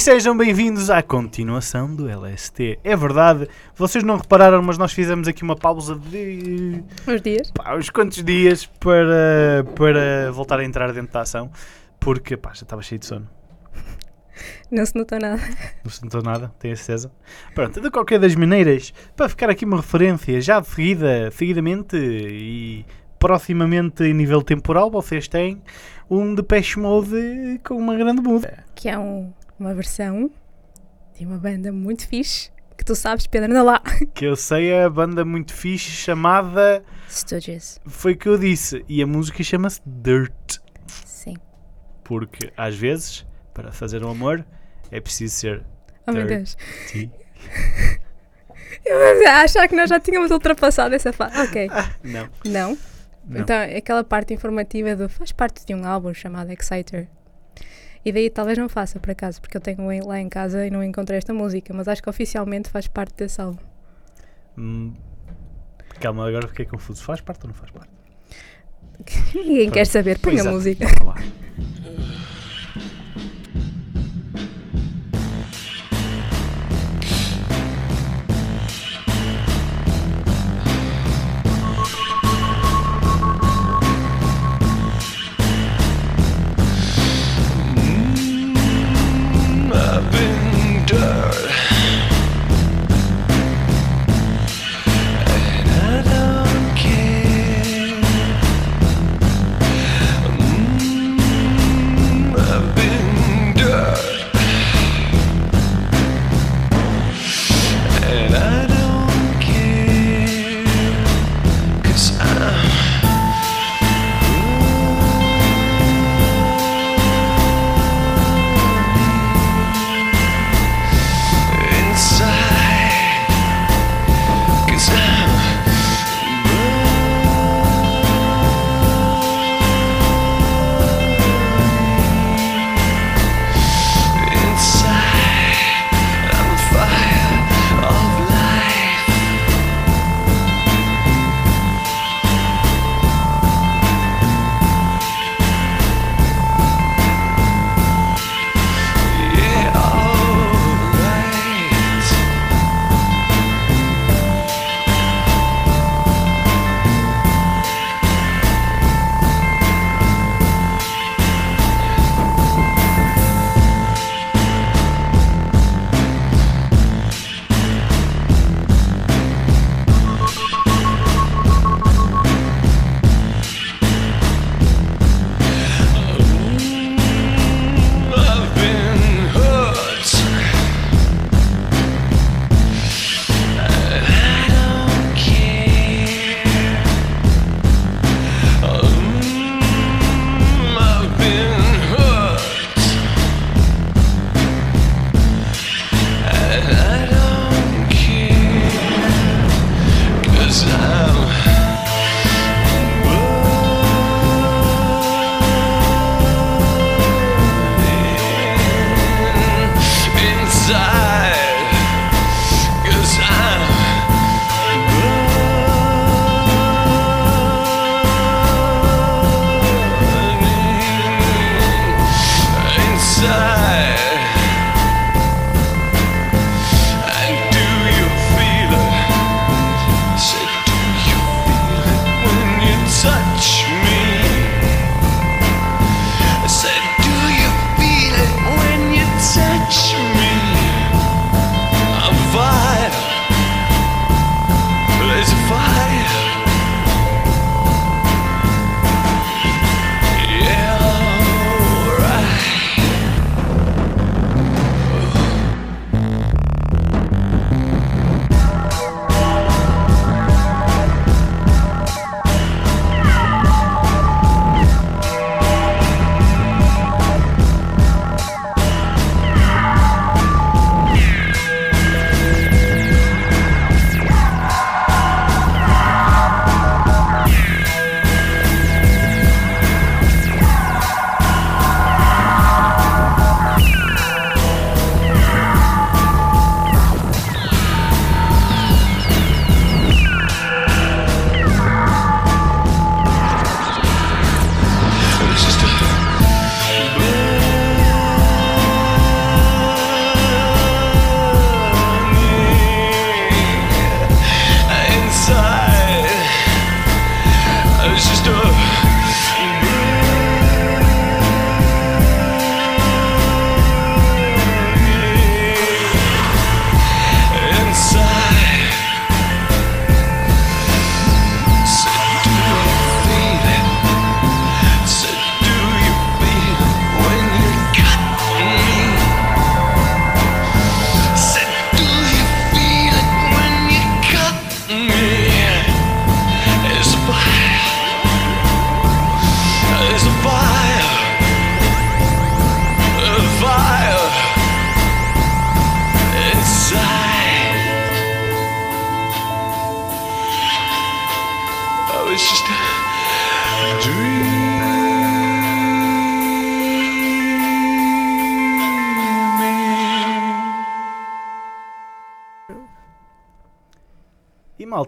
Sejam bem-vindos à continuação do LST. É verdade, vocês não repararam, mas nós fizemos aqui uma pausa de Uns dias. pá, uns quantos dias para, para voltar a entrar dentro da ação, porque pá, já estava cheio de sono. Não se notou nada. Não se notou nada, tenho a certeza. Pronto, de qualquer das maneiras, para ficar aqui uma referência, já de seguida, seguidamente e proximamente em nível temporal, vocês têm um Depeche Mode com uma grande muda. Que é um- uma versão de uma banda muito fixe. Que tu sabes, Pedro, anda lá. Que eu sei é a banda muito fixe chamada. Stooges. Foi o que eu disse. E a música chama-se Dirt. Sim. Porque às vezes, para fazer um amor, é preciso ser Oh meu Dirt. Deus. Eu achar que nós já tínhamos ultrapassado essa fase. Ok. Não, Não. não. Então, aquela parte informativa do faz parte de um álbum chamado Exciter. E daí talvez não faça, por acaso, porque eu tenho lá em casa e não encontrei esta música, mas acho que oficialmente faz parte desse álbum. Hum, Calma, agora fiquei confuso. Faz parte ou não faz parte? Ninguém quer saber, põe a Exato. música. Mars.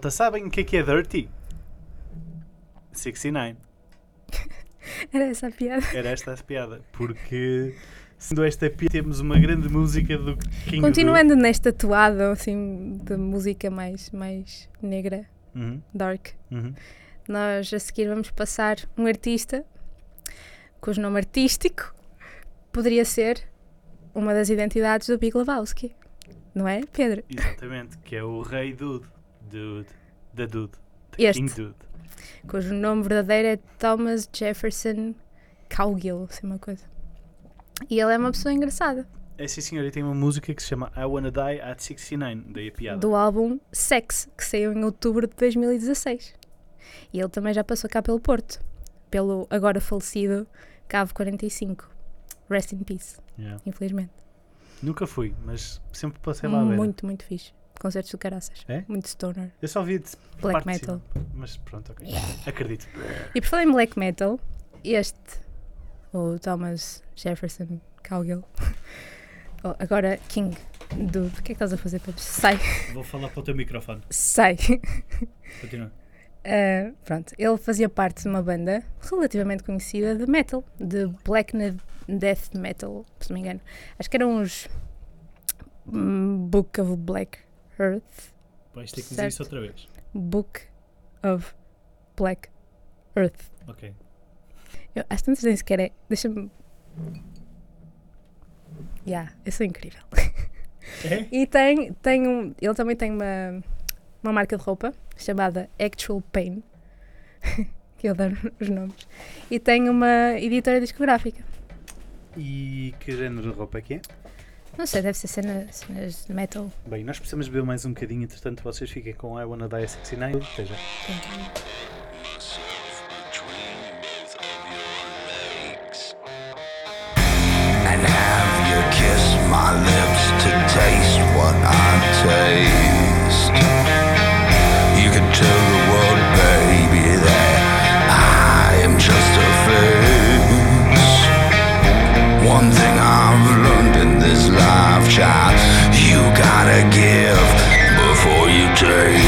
Malta, sabem o que é que é Dirty? 69. Era essa a piada. Era esta a piada. Porque, sendo esta piada, temos uma grande música do King Continuando nesta toada assim de música mais, mais negra, Do... Uhum, dark, uhum. nós a seguir vamos passar um artista cujo nome artístico poderia ser uma das identidades do Big Lebowski. Não é, Pedro? Exatamente, que é o Rei Dude. Dude. Da Dude. The Este. King Dude. Cujo nome verdadeiro é Thomas Jefferson Cowgill, assim uma coisa. E ele é uma pessoa engraçada. É sim senhor, e tem uma música que se chama I Wanna Die at 69, daí a piada. do álbum Sex, que saiu em outubro de 2016. E ele também já passou cá pelo Porto, pelo agora falecido Cavo 45. Rest in peace, Yeah. infelizmente. Nunca fui, mas sempre passei lá a ver. Muito, muito fixe. Concertos do caraças. É? Muito stoner. Eu só vi de Black metal. cima, Mas pronto, ok. Acredito. E por falar em black metal, este, o Thomas Jefferson Cowgill, oh, agora King do. O que é que estás a fazer, Pedro? Sai, Vou falar para o teu microfone. sai. Continua. Uh, pronto, ele fazia parte de uma banda relativamente conhecida de metal, de black death metal, se não me engano. Acho que eram os hum, Book of Black Earth. Vais ter que dizer isso outra vez. Book of Black Earth. Ok. Eu, às tantas nem sequer é. Deixa-me. Yeah, eu sou incrível. É? E tem, tem um. Ele também tem uma, uma marca de roupa chamada Actual Pain. que eu dou os nomes. E tem uma editora discográfica. E que género de roupa é que é? Não sei, deve ser cena- cenas de metal. Bem, nós precisamos beber mais um bocadinho, entretanto vocês fiquem com I Wanna Die at 69. Esteja. And have you kissed my lips to taste what I taste? You can tell the world, baby, that I am just a face. One thing life, child, you gotta give before you take.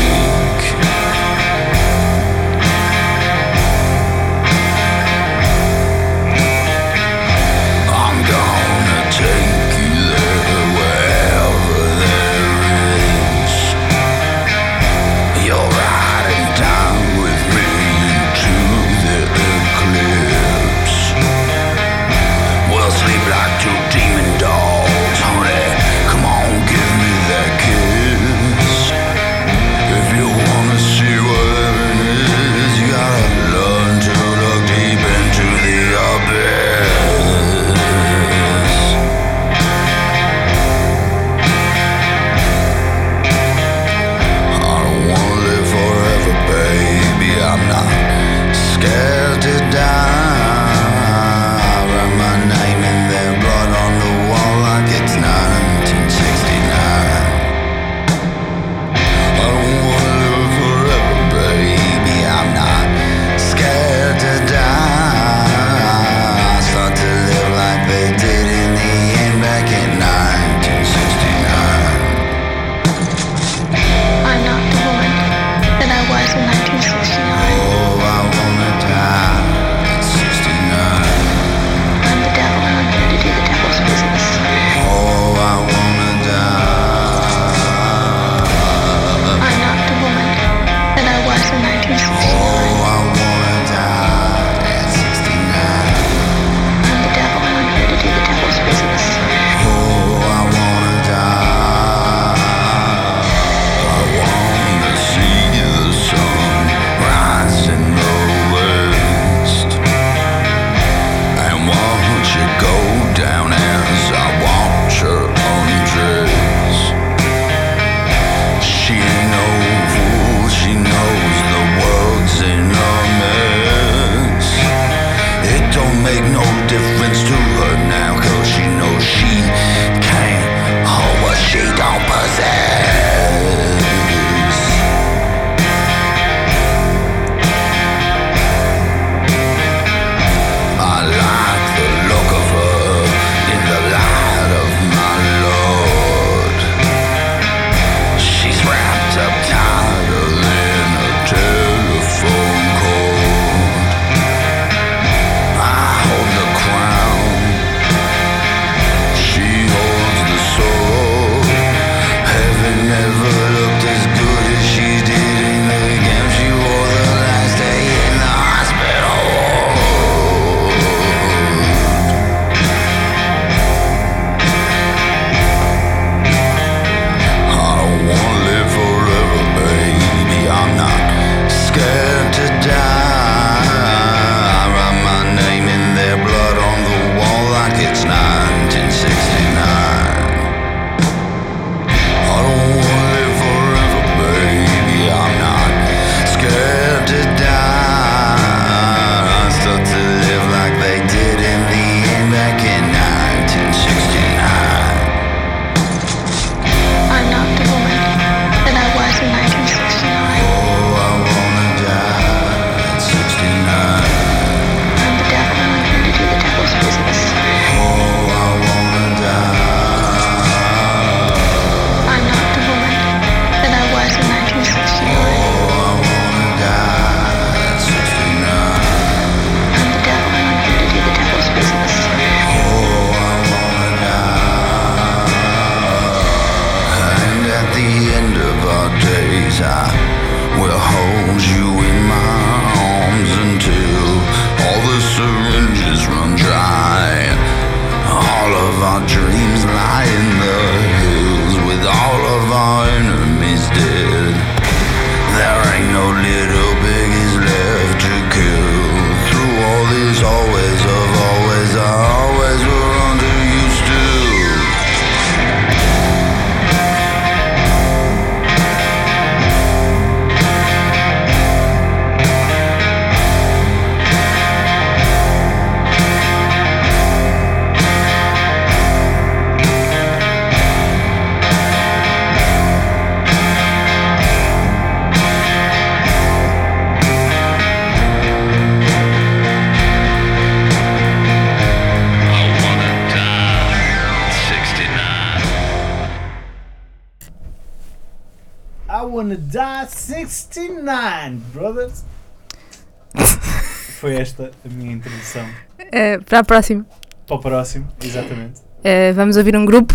Foi esta a minha introdução. Eh, para a próxima, Para o próximo, exatamente. eh, vamos ouvir um grupo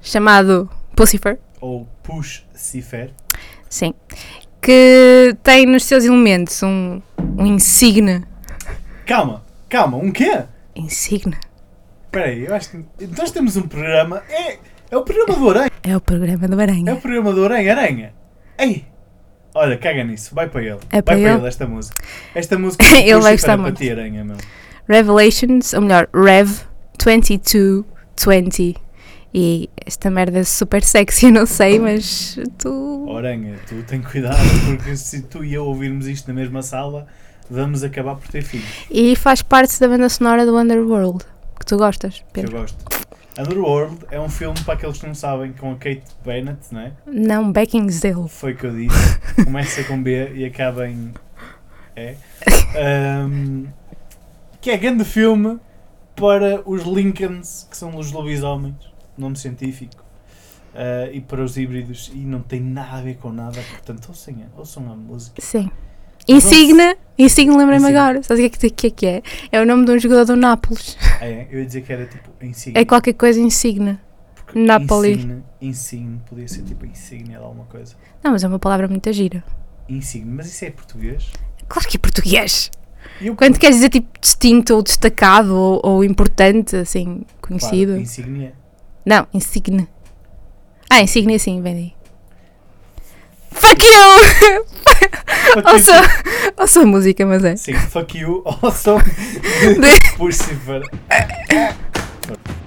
chamado Pucifer. Ou Push Cifer. Sim. Que tem nos seus elementos um, um insigne. Calma, calma, um quê? Insigne. Espera aí, eu acho que nós temos um programa. É, é o programa do Aranha. É o programa do É Aranha. o programa do Aranha. Aranha. Ei! Olha, caga nisso, vai para ele. É vai para ele? ele esta música. Esta música Ele vai gostar é para muito. ti, Aranha, meu. Revelations, ou melhor, Rev 2220. E esta merda é super sexy, eu não sei, mas tu. Aranha, tu tem cuidado, porque se tu e eu ouvirmos isto na mesma sala, vamos acabar por ter filhos. E faz parte da banda sonora do Underworld, que tu gostas, Que eu Pedro. gosto. Underworld é um filme, para aqueles que não sabem, com a Kate Bennett, não é? Não, Beckinsale. Foi o que eu disse. Começa com B e acaba em. É. Ahm, que é grande filme para os Lincolns, que são os lobisomens, nome científico, ah, e para os híbridos, e não tem nada a ver com nada, portanto, ouçam, ouçam a música. Sim. Insignia, Insignia, lembrei-me Insigne. agora. Sabes o que é que, é que é? É o nome de um jogador do Nápoles. Ah, é? Eu ia dizer que era tipo insígnia. É qualquer coisa Insignia. porque Napoli. Insigne, insigne, podia ser tipo insígnia de alguma coisa. Não, mas é uma palavra muito gira. Insigne, mas isso é português? Claro que é português. Eu, Quando queres dizer tipo distinto ou destacado ou, ou importante, assim, conhecido. Claro, insígnia. Não, insigne. Ah, insignia sim, vem daí. Fuck you! Fuck you, Ouça, ouça a música, mas é. Sim, fuck you, also. De- Pucifer. Don't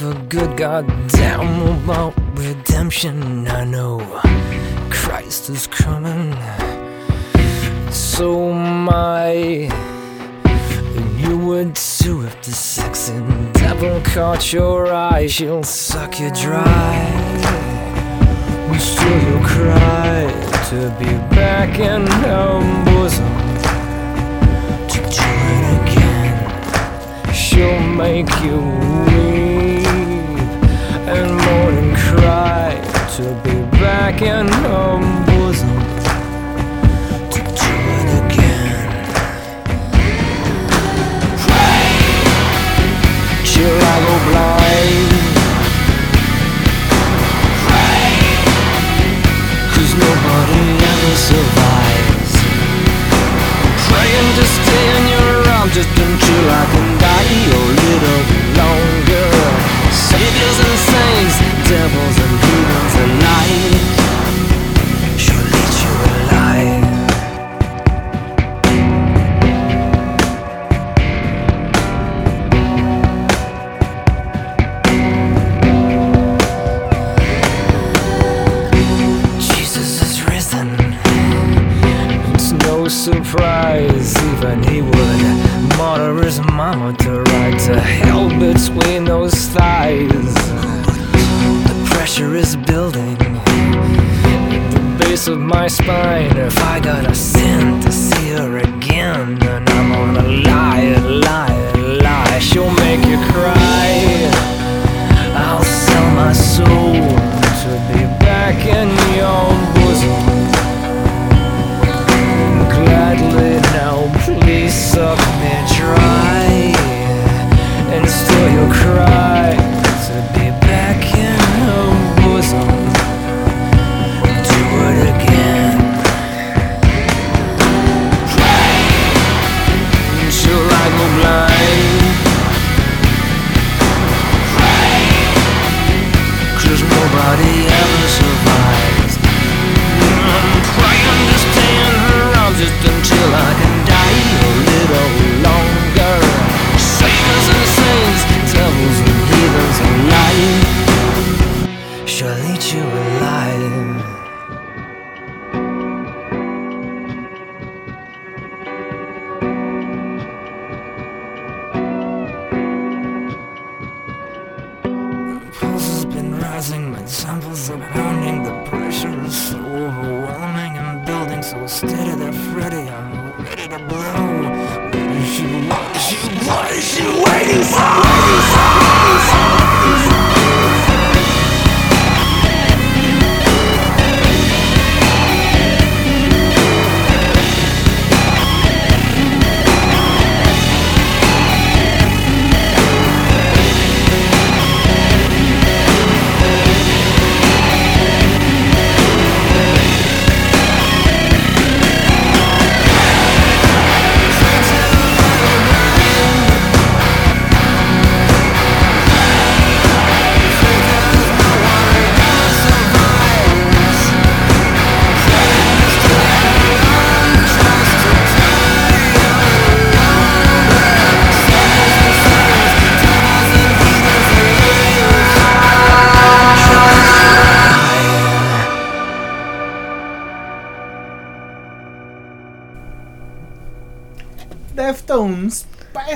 you a good goddamn about redemption. I know Christ is coming, so my you would too if the sexy devil caught your eye. She'll suck you dry. And still you'll cry to be back in her bosom To do it again She'll make you weep cry To be back in her bosom. To again Till I go blind. Cause nobody ever survives. Praying to stay in your arms just until I can die a little longer. Saviors and devils and demons alike She'll lead you alive. Jesus is risen. It's no surprise, even he would. Martyr his mama to ride to hell between those pressure is building the base of my spine. If I gotta sin to see her again, then I'm gonna lie, lie, lie. She'll make you cry.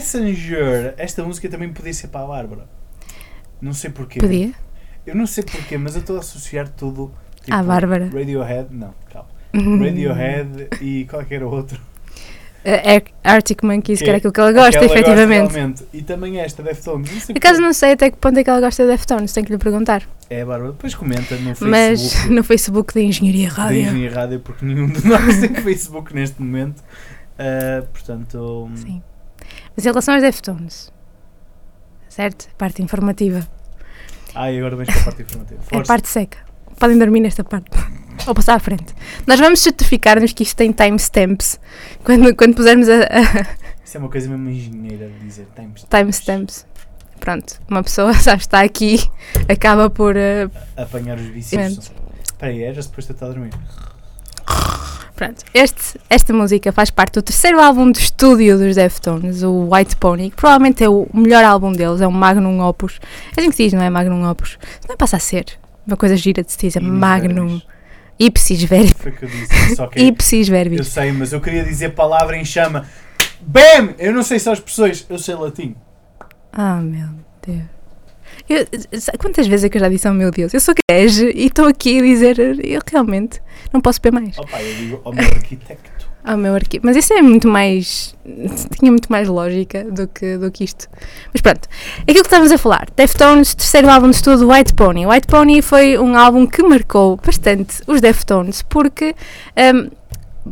Passenger. Esta música também podia ser para a Bárbara. Não sei porquê. Podia? Eu não sei porquê, mas eu estou a associar tudo. tipo, À Bárbara. Radiohead, não, calma. Radiohead e qualquer outro. Uh, Arctic Monkeys, que Que era aquilo que ela gosta, Aquela efetivamente. realmente. E também esta, Deftones. Não sei Por acaso não sei até que ponto é que ela gosta de Deftones, tenho que lhe perguntar. É, Bárbara, depois comenta no Mas Facebook. no Facebook da Engenharia da Rádio. Engenharia Rádio, porque nenhum de nós tem Facebook neste momento. Ah, portanto, Sim. Mas em relação aos Deftones, certo? Parte informativa. ah, e agora vens para a parte informativa. É a Força. parte seca. Podem dormir nesta parte. Ou passar à frente. Nós vamos certificar-nos que isto tem timestamps. Quando, quando pusermos a, a Isso é uma coisa mesmo engenheira de dizer. Timestamps. timestamps. Pronto, uma pessoa sabe está aqui, acaba por. eh, Apanhar os vícios. Espera aí, é já depois de estar a dormir. Pronto, este, esta música faz parte do terceiro álbum de estúdio dos Deftones, o White Pony, que provavelmente é o melhor álbum deles, é um Magnum Opus. É assim que se diz, não é Magnum Opus? Não passa a ser. Uma coisa gira de se dizer Magnum. Ipsis verbis. Foi que eu disse. Só que Ipsis eu verbis. sei, mas eu queria dizer palavra em chama. BAM! Eu não sei só as pessoas, eu sei latim. Ah, meu Deus. Eu- quantas vezes é que eu já disse, oh meu Deus, eu sou crege e estou aqui a dizer, eu realmente não posso ver mais. Opa, eu digo ao meu arquitecto. ao meu arquivo. Mas isso é muito mais. tinha muito mais lógica do que, do que isto. Mas pronto, aquilo que estávamos a falar: Deftones, terceiro álbum de estudo, White Pony. White Pony foi um álbum que marcou bastante os Deftones porque. hum,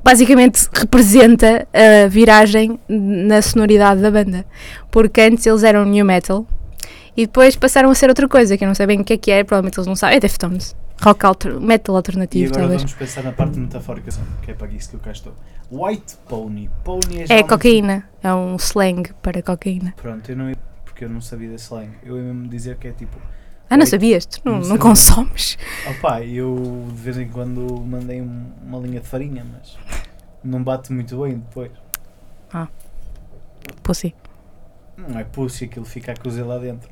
Basicamente representa a viragem na sonoridade da banda. Porque antes eles eram new metal e depois passaram a ser outra coisa que eu não sei bem o que é que é, provavelmente eles não sabem. É Deftones. Rock alter, metal E alternativo, agora talvez. vamos pensar na parte metafórica, que é para isso que eu cá estou. White Pony. Pony é É cocaína, é um slang para cocaína. Pronto, eu não ia, porque eu não sabia desse slang. Eu ia mesmo dizer que é tipo. Ah, não sabias? Tu não, Não consomes? Opá, eu de vez em quando mandei um- uma linha de farinha, mas não bate muito bem depois. Pussy. Não é pussy, aquilo fica a cozer lá dentro.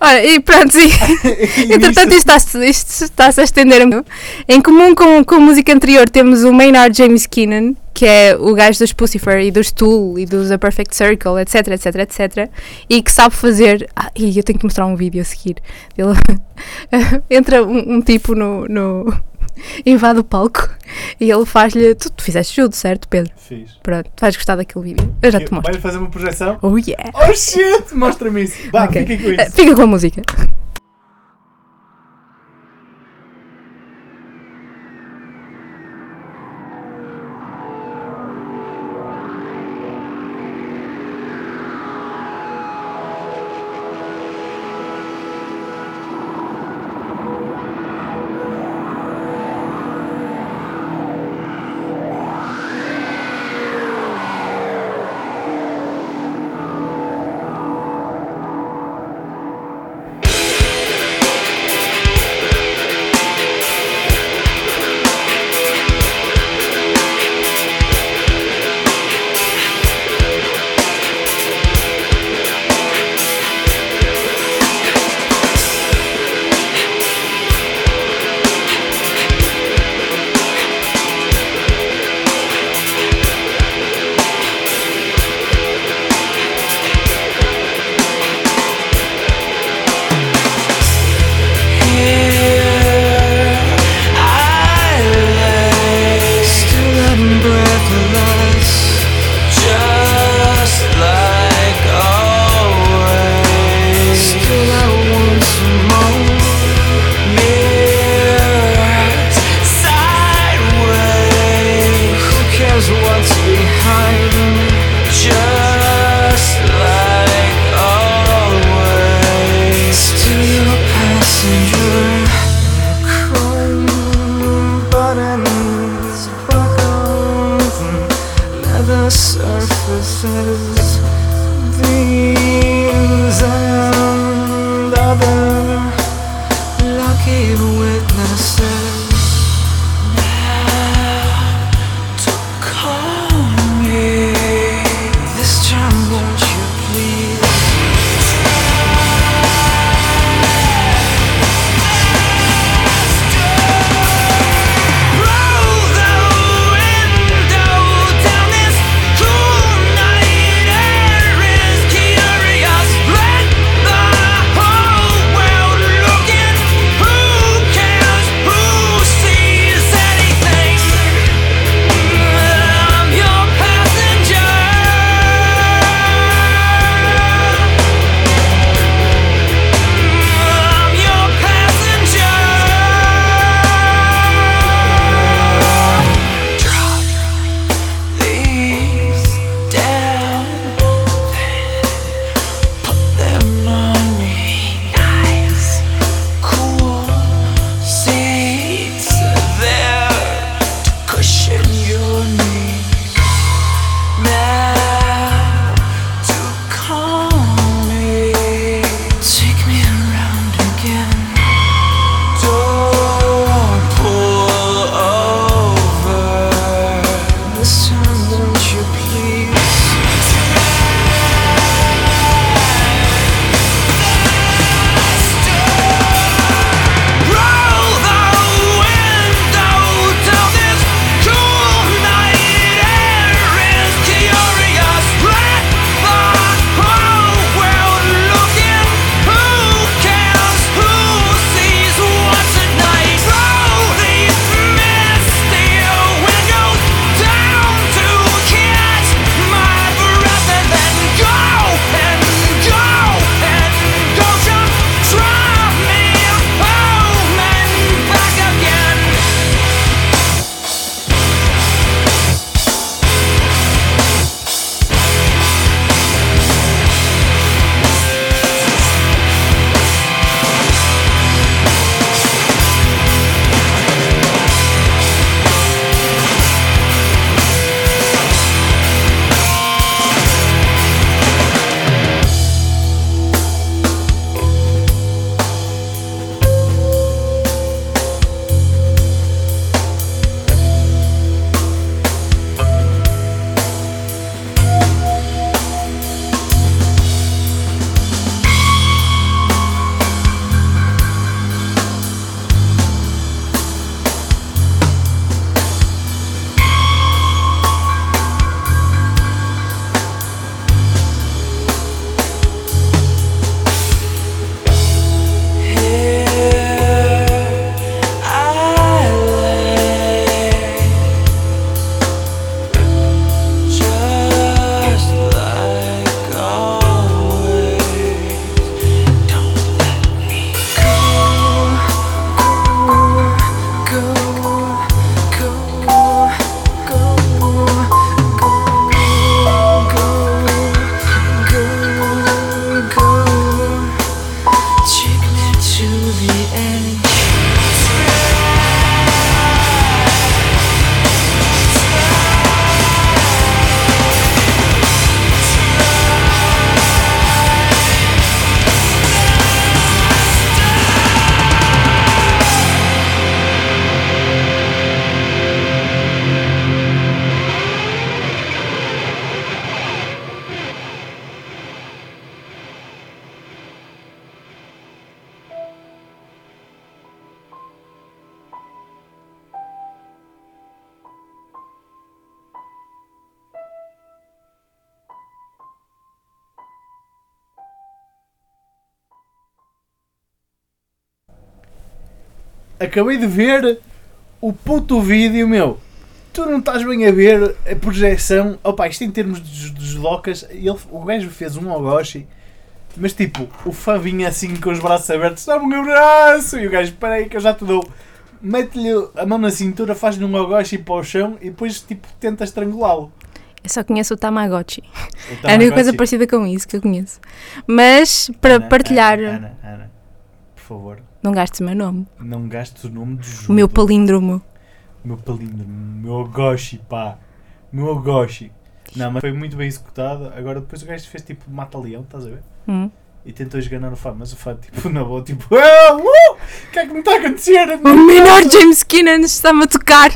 Ora, e pronto. E Entretanto, isto está-se está-se a estender. um. Em comum com, com a música anterior, temos o Maynard James Keenan, que é o gajo dos Pucifer e dos Tool e dos A Perfect Circle, etc, etc, etc. E que sabe fazer. Ah, e eu tenho que mostrar um vídeo a seguir. Ele entra um, um tipo no. no invade o palco e ele faz-lhe. Tu, tu fizeste judo, certo, Pedro? Fiz. Pronto, tu vais gostar daquele vídeo. Eu já te mostro. Vai fazer uma projeção? Oh yeah! Oh shit! Mostra-me isso. Vá, Ok. fica com Eh, isso. Fica com a música. Acabei de ver o puto vídeo, meu. Tu não estás bem a ver a projeção. Opa, isto em termos de, de judocas, ele, o gajo fez um Ogoshi, mas tipo, o fã vinha assim com os braços abertos, dá-me um abraço! E o gajo, espera aí que eu já te dou. Mete-lhe a mão na cintura, faz-lhe um Ogoshi para o chão e depois tipo tenta estrangulá-lo. Eu só conheço o Tamagotchi. O É a única coisa Tamagotchi. parecida com isso que eu conheço. Mas para Ana, partilhar, Ana, Ana, favor, não gastes o meu nome. não gastes o nome de O meu palíndromo. meu palíndromo, meu Ogoshi, pá, meu Ogoshi. Não, mas foi muito bem executado. Agora depois o gajo fez tipo mata-leão, estás a ver? Hum. E tentou esganar o fã, mas o fã tipo na boa, tipo, ah, uh, o que é que me está a acontecer? O menor James Keenan está-me a tocar.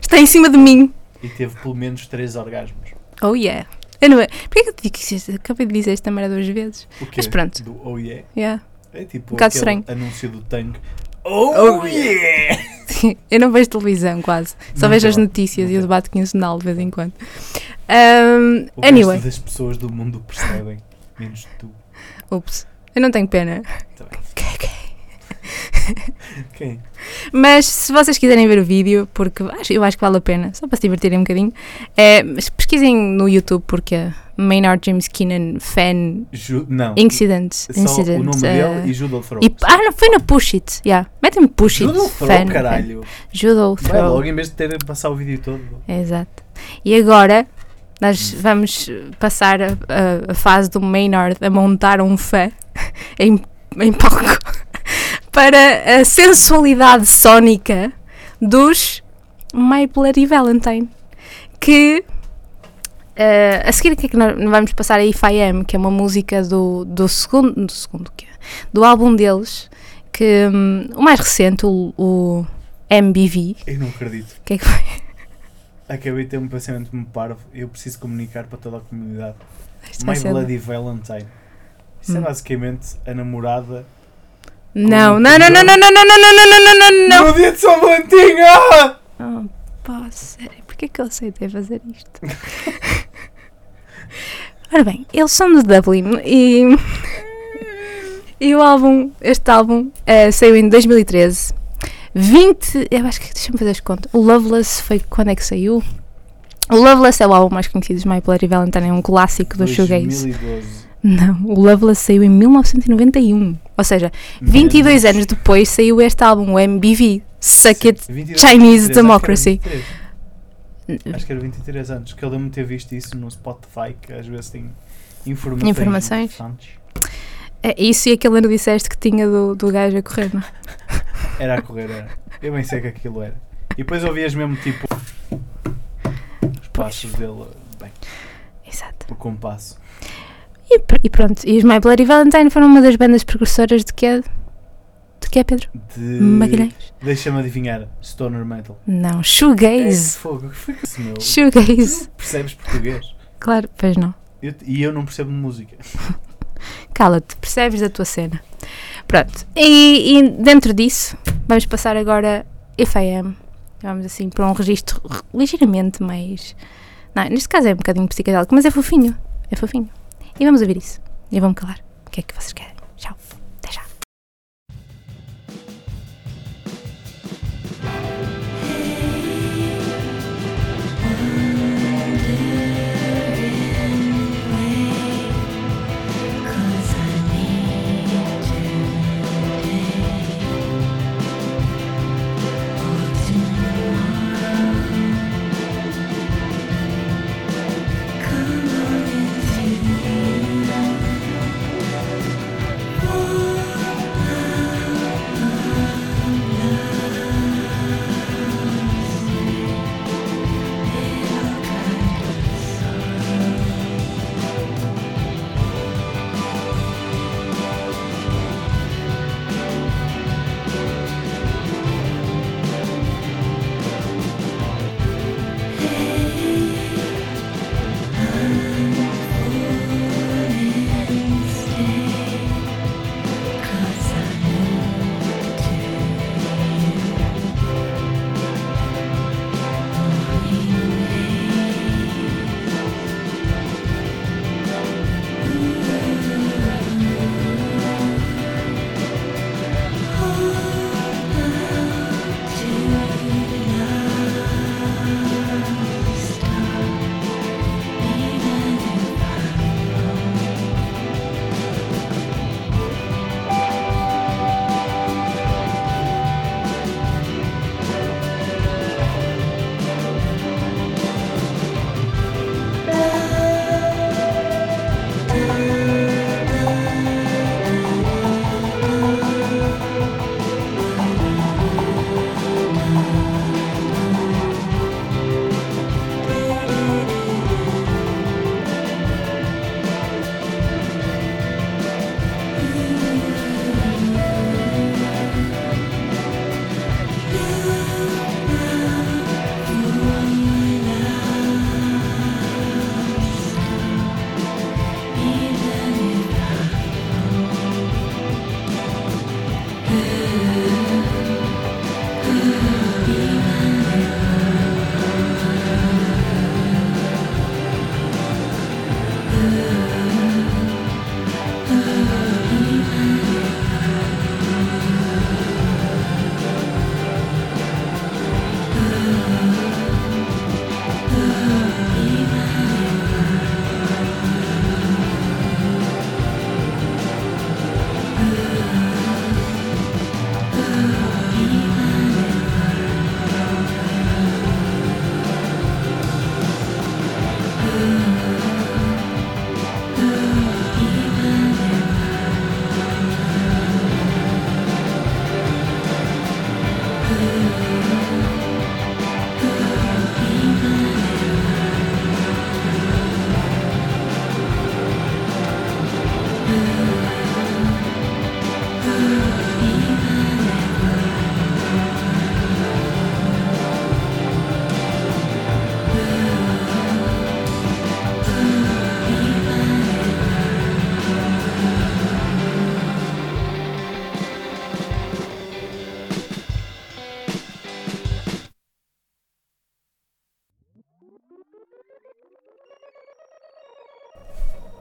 Está em cima de mim. E teve pelo menos 3 orgasmos. Oh yeah. Eu não... Porquê que eu te digo isso? Acabei de dizer esta merda duas vezes. O quê? Mas pronto. Do oh yeah. Yeah. É tipo Um bocado estranho. anúncio do tanque. Oh, Oh, yeah! Eu não vejo televisão quase. Só Nunca vejo as notícias e nunca. o debate quinzenal de vez em quando. Um, O anyway. das pessoas do mundo percebem, menos tu. Ups. Eu não tenho pena. Tá bem. Quem? Mas se vocês quiserem ver o vídeo, porque eu acho que vale a pena, só para se divertirem um bocadinho, é, pesquisem no YouTube porque Maynard James Keenan Fan Ju não. Incident. Só incident o nome uh, dele e Judo Throw. e- ah, não, foi no Push It. Yeah. Metem Push It. Judo Throw, fan, caralho. fan. Judo Vai Throw. logo em vez de ter passar o vídeo todo. Exato. E agora nós vamos passar a, a- a fase do Maynard a montar um fã em, em palco para a sensualidade sónica dos My Bloody Valentine. Que eh, a seguir o que é que nós vamos passar a If I Am, que é uma música do, do segundo, do segundo quê? do álbum deles, que hum, o mais recente, o, o MBV, Eu não acredito. que é que foi? Acabei de ter um pensamento muito parvo. Eu preciso comunicar para toda a comunidade. Isto vai My Bloody Valentine. Isso é Hum. basicamente a namorada. Não, não, não, não, não, não, não, não, não, não, não, não, não. No dia de São Valentim! Ah! Oh, pá, sério, porquê que eu aceitei fazer isto? Ora bem, eles são de Dublin e, e o álbum, este álbum eh, saiu em 2013. 20, eu acho que, deixa-me fazer as contas. O Loveless foi quando é que saiu? O Loveless é o álbum mais conhecido dos My Bloody Valentine, é um clássico do shoegaze. 2012. Não, o Loveless saiu em 1991. Ou seja, 22 anos depois saiu este álbum, o MBV, Suck It 22, Chinese 23, Democracy. Acho que, era 23. Acho que era 23 anos. Que eu lembro-me ter visto isso no Spotify, que às vezes tem informações. Informações. interessantes. É isso e aquele ano disseste que tinha do, do gajo a correr, não? é? Era a correr, era. Eu bem sei que aquilo era. E depois ouvias mesmo tipo. Os passos dele. Bem, Exato. o compasso. E, e pronto, e os My Bloody Valentine foram uma das bandas precursoras de que é? De que é, Pedro? De. Magalhães? Deixa-me adivinhar. Stoner Metal. Não, É, shoegaze. fogo. que Foi que isso, meu? Shoegaze. Percebes português? Claro, pois não. Eu- e eu não percebo música. Cala-te, percebes da tua cena. Pronto, e, e dentro disso, vamos passar agora If I Am. Vamos assim para um registro ligeiramente mais. Não, neste caso é um bocadinho psicodélico, mas é fofinho. É fofinho. E vamos ouvir isso. E vamos calar. O que é que vocês querem?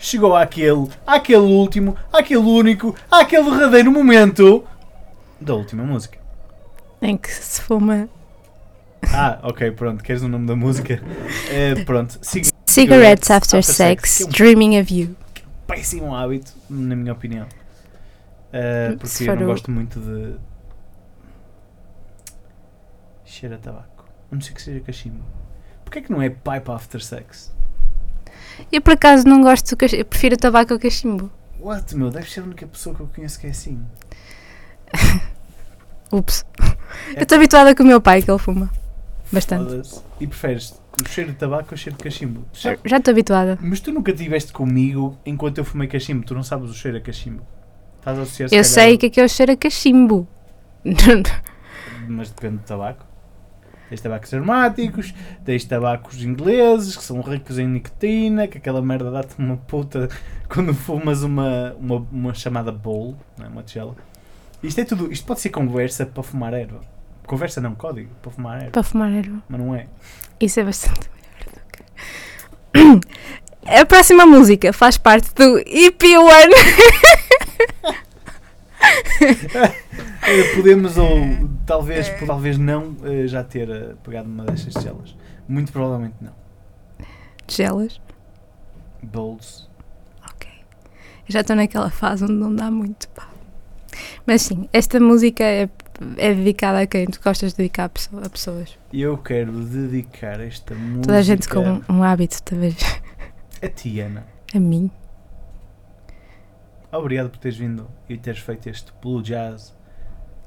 Chegou àquele, àquele último, àquele único, àquele derradeiro momento da última música. Em que se fuma Ah, ok, pronto, queres o nome da música? Eh, pronto, Cig- Cigarettes After After Sex, Sex, que é um- Dreaming of You. péssimo hábito, na minha opinião. Se porque eu não o- gosto muito de cheiro a tabaco. A não ser que seja cachimbo. Porquê é que não é pipe after sex? Eu por acaso não gosto do cachimbo, eu prefiro tabaco ao cachimbo. What, meu? Deve ser a única pessoa que eu conheço que é assim. Ups. É Eu estou habituada com o meu pai que ele fuma. Bastante. E preferes o cheiro de tabaco ou o cheiro de cachimbo? Já estou habituada. Mas tu nunca estiveste comigo enquanto eu fumei cachimbo. Tu não sabes o cheiro a cachimbo. Estás a associar Eu sei que aqui é o cheiro a cachimbo. Mas depende do tabaco. Tens tabacos aromáticos, tens tabacos ingleses que são ricos em nicotina, que aquela merda dá-te uma puta quando fumas uma, uma, uma chamada bowl, não é? uma tigela. Isto é tudo, isto pode ser conversa para fumar erva. Conversa não, código para fumar erva, Para fumar erva. mas não é. Isso é bastante. A próxima música faz parte do EP1. Eh, Podemos ou talvez, talvez não eh, já ter eh, pegado uma destas tigelas. Muito provavelmente não. Gelas. Bowls. Ok. Eu já estou naquela fase onde não dá muito. pá. Mas sim, esta música é, é dedicada a quem tu gostas de dedicar a pesso- a pessoas. E eu quero dedicar esta música Toda a gente com um, um hábito, talvez. a ti, Ana. A mim. Obrigado por teres vindo e teres feito este Blue Jazz.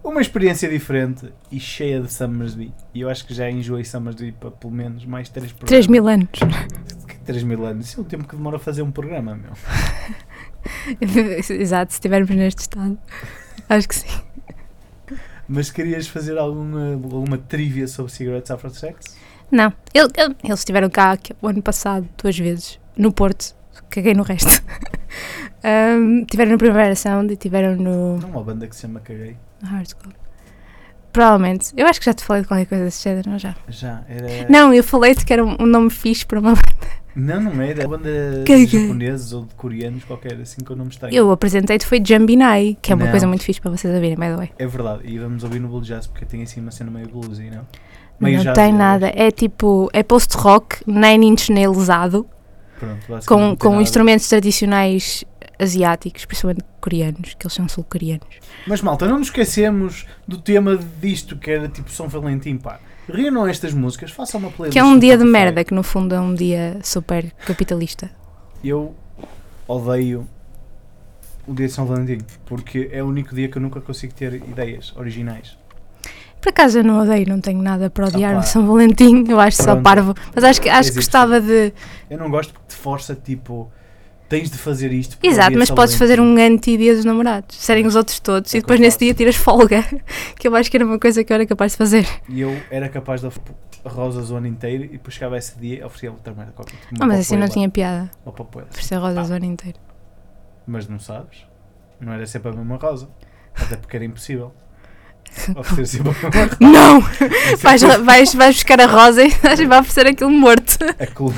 Uma experiência diferente e cheia de Summersby. E eu acho que já enjoei Summersby para pelo menos mais 3 programas. 3 mil anos. 3 mil anos. Isso é o tempo que demora a fazer um programa, meu. Exato, se estivermos neste estado. Acho que sim. Mas querias fazer alguma, alguma trivia sobre Cigarettes After Sex? Não, ele- ele- eles estiveram cá o ano passado duas vezes, no Porto, caguei no resto. Ahm, tiveram no Primavera Sound e tiveram no, Não uma banda que se chama Caguei. no Hard School. Provavelmente. Eu acho que já te falei de qualquer coisa desse género, não já? Já, era. Não, eu falei-te que era um, um nome fixe para uma Não, não era. Uma banda Caguei. de japoneses ou de coreanos, qualquer assim que eu não me tenho. Eu apresentei-te foi Jambinai, que é uma Não. coisa muito fixe para vocês ouvirem, by the way. É verdade. E vamos ouvir no Blue Jazz porque tem assim uma cena meio bluesy, não? não jazz, tem nada, é tipo, é post-rock, nine inch Pronto, com, não com nada. instrumentos tradicionais asiáticos, principalmente coreanos, que eles são sul-coreanos. Mas malta, não nos esquecemos do tema disto que era tipo São Valentim, pá. Reúnam estas músicas, façam uma playlist. Que é um dia de merda, que no fundo é um dia super capitalista. Eu odeio o dia de São Valentim, porque é o único dia que eu nunca consigo ter ideias originais. Por acaso eu não odeio, não tenho nada para odiar Opa. no São Valentim, eu acho só Pronto. parvo. Mas acho que, acho que gostava de. Eu não gosto porque te força, tipo, tens de fazer isto. é Exato, mas podes fazer um anti-dia dos namorados, serem os outros todos, É e depois nesse dia tiras folga, que eu acho que era uma coisa que eu era capaz de fazer. E eu era capaz de oferecer rosas o ano inteiro e depois chegava esse dia e oferecia outra merda qualquer. Tipo, Ah, mas assim não tinha piada, papoela. por ser rosas o ano inteiro. Mas não sabes? Não era sempre a mesma rosa. Até porque era impossível. Oferecer. Não! Vais, Sempre vais, vais buscar a rosa e vais vai oferecer aquilo morto. a cor.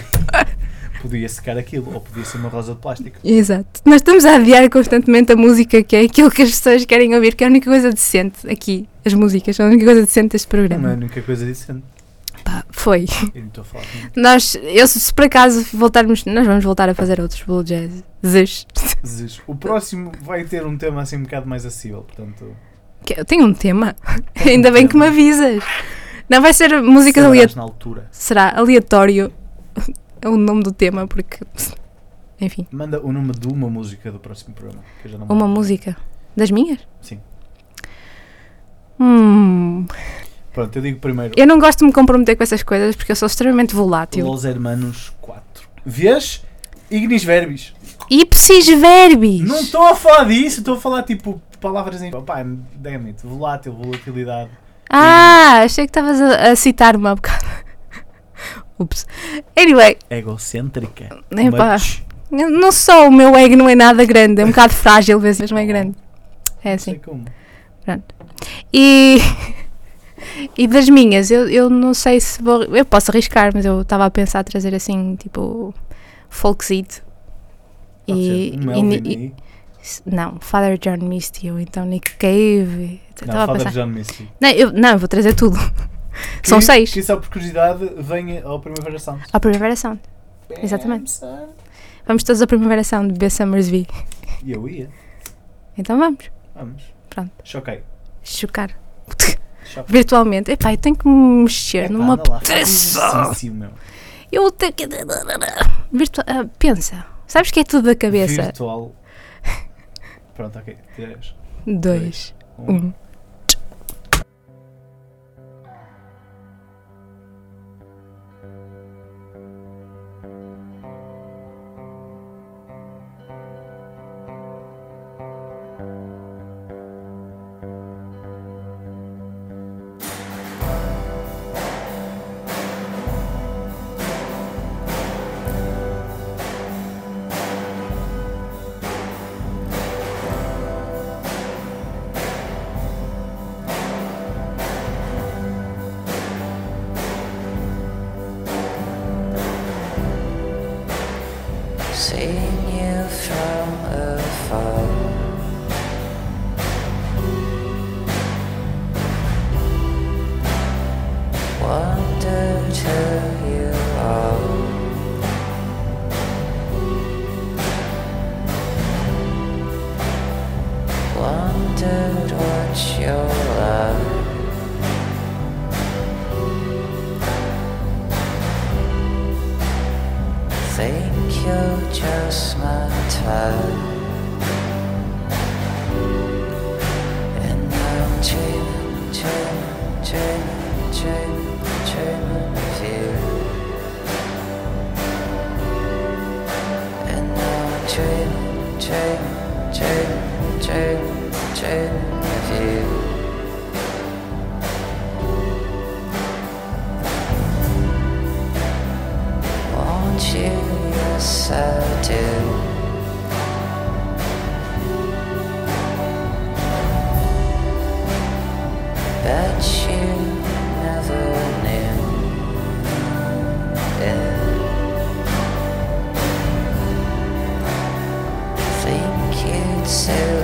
Podia secar aquilo, ou podia ser uma rosa de plástico. Exato. Nós estamos a adiar constantemente a música, que é aquilo que as pessoas querem ouvir, que é a única coisa decente aqui. As músicas são a única coisa decente deste Não é a programa. única coisa decente. Pá, foi. Eu não estou a falar Nós, eu, se por acaso voltarmos, nós vamos voltar a fazer outros Blue Jazz. Zes. Zes. O próximo vai ter um tema assim um bocado mais acessível, portanto. Que Eu tenho um tema. Tem um Ainda bem que me tema. avisas. Não vai ser música aleatória. Será aleatório é o nome do tema, porque. Enfim, Manda o nome de uma música do próximo programa. Que eu já não uma lembro. música. Das minhas? Sim. Hum. Pronto, eu digo primeiro. Eu não gosto de me comprometer com essas coisas porque eu sou extremamente volátil. Los Hermanos 4. Vês? Ignis Verbis. Ipsis verbis! Não estou a falar disso, estou a falar tipo palavras em. Opá, damn it. Volátil, volatilidade. Ah, achei que estavas a, a citar-me há bocado. Ups. Anyway, Egocêntrica. Epá. Não sou, o meu ego não é nada grande, é um bocado frágil, às vezes, mas não é grande. É Não assim. sei como. E, e das minhas, eu, eu não sei se vou. Eu posso arriscar, mas eu estava a pensar trazer assim, tipo, folkzito. E, e s- não, Father John Misty ou então Nick Cave. Não, Father pensar. John Misty. Não, eu, não, eu vou trazer tudo. São Que- seis. Que só por curiosidade venha ao Primavera Sound. A Primavera Sound. Exatamente. Vamos todos à Primavera Sound beber Summersby. E eu ia. Então vamos. Vamos. Pronto. Choquei. Chocar. Choquei. Virtualmente. Epá, eu tenho que me mexer. Epá, exercício, meu. Eu tenho que. Virtual... ah, pensa. Sabes que é tudo da cabeça? Virtual. Pronto, ok. Três. Dois. Um. Seeing myself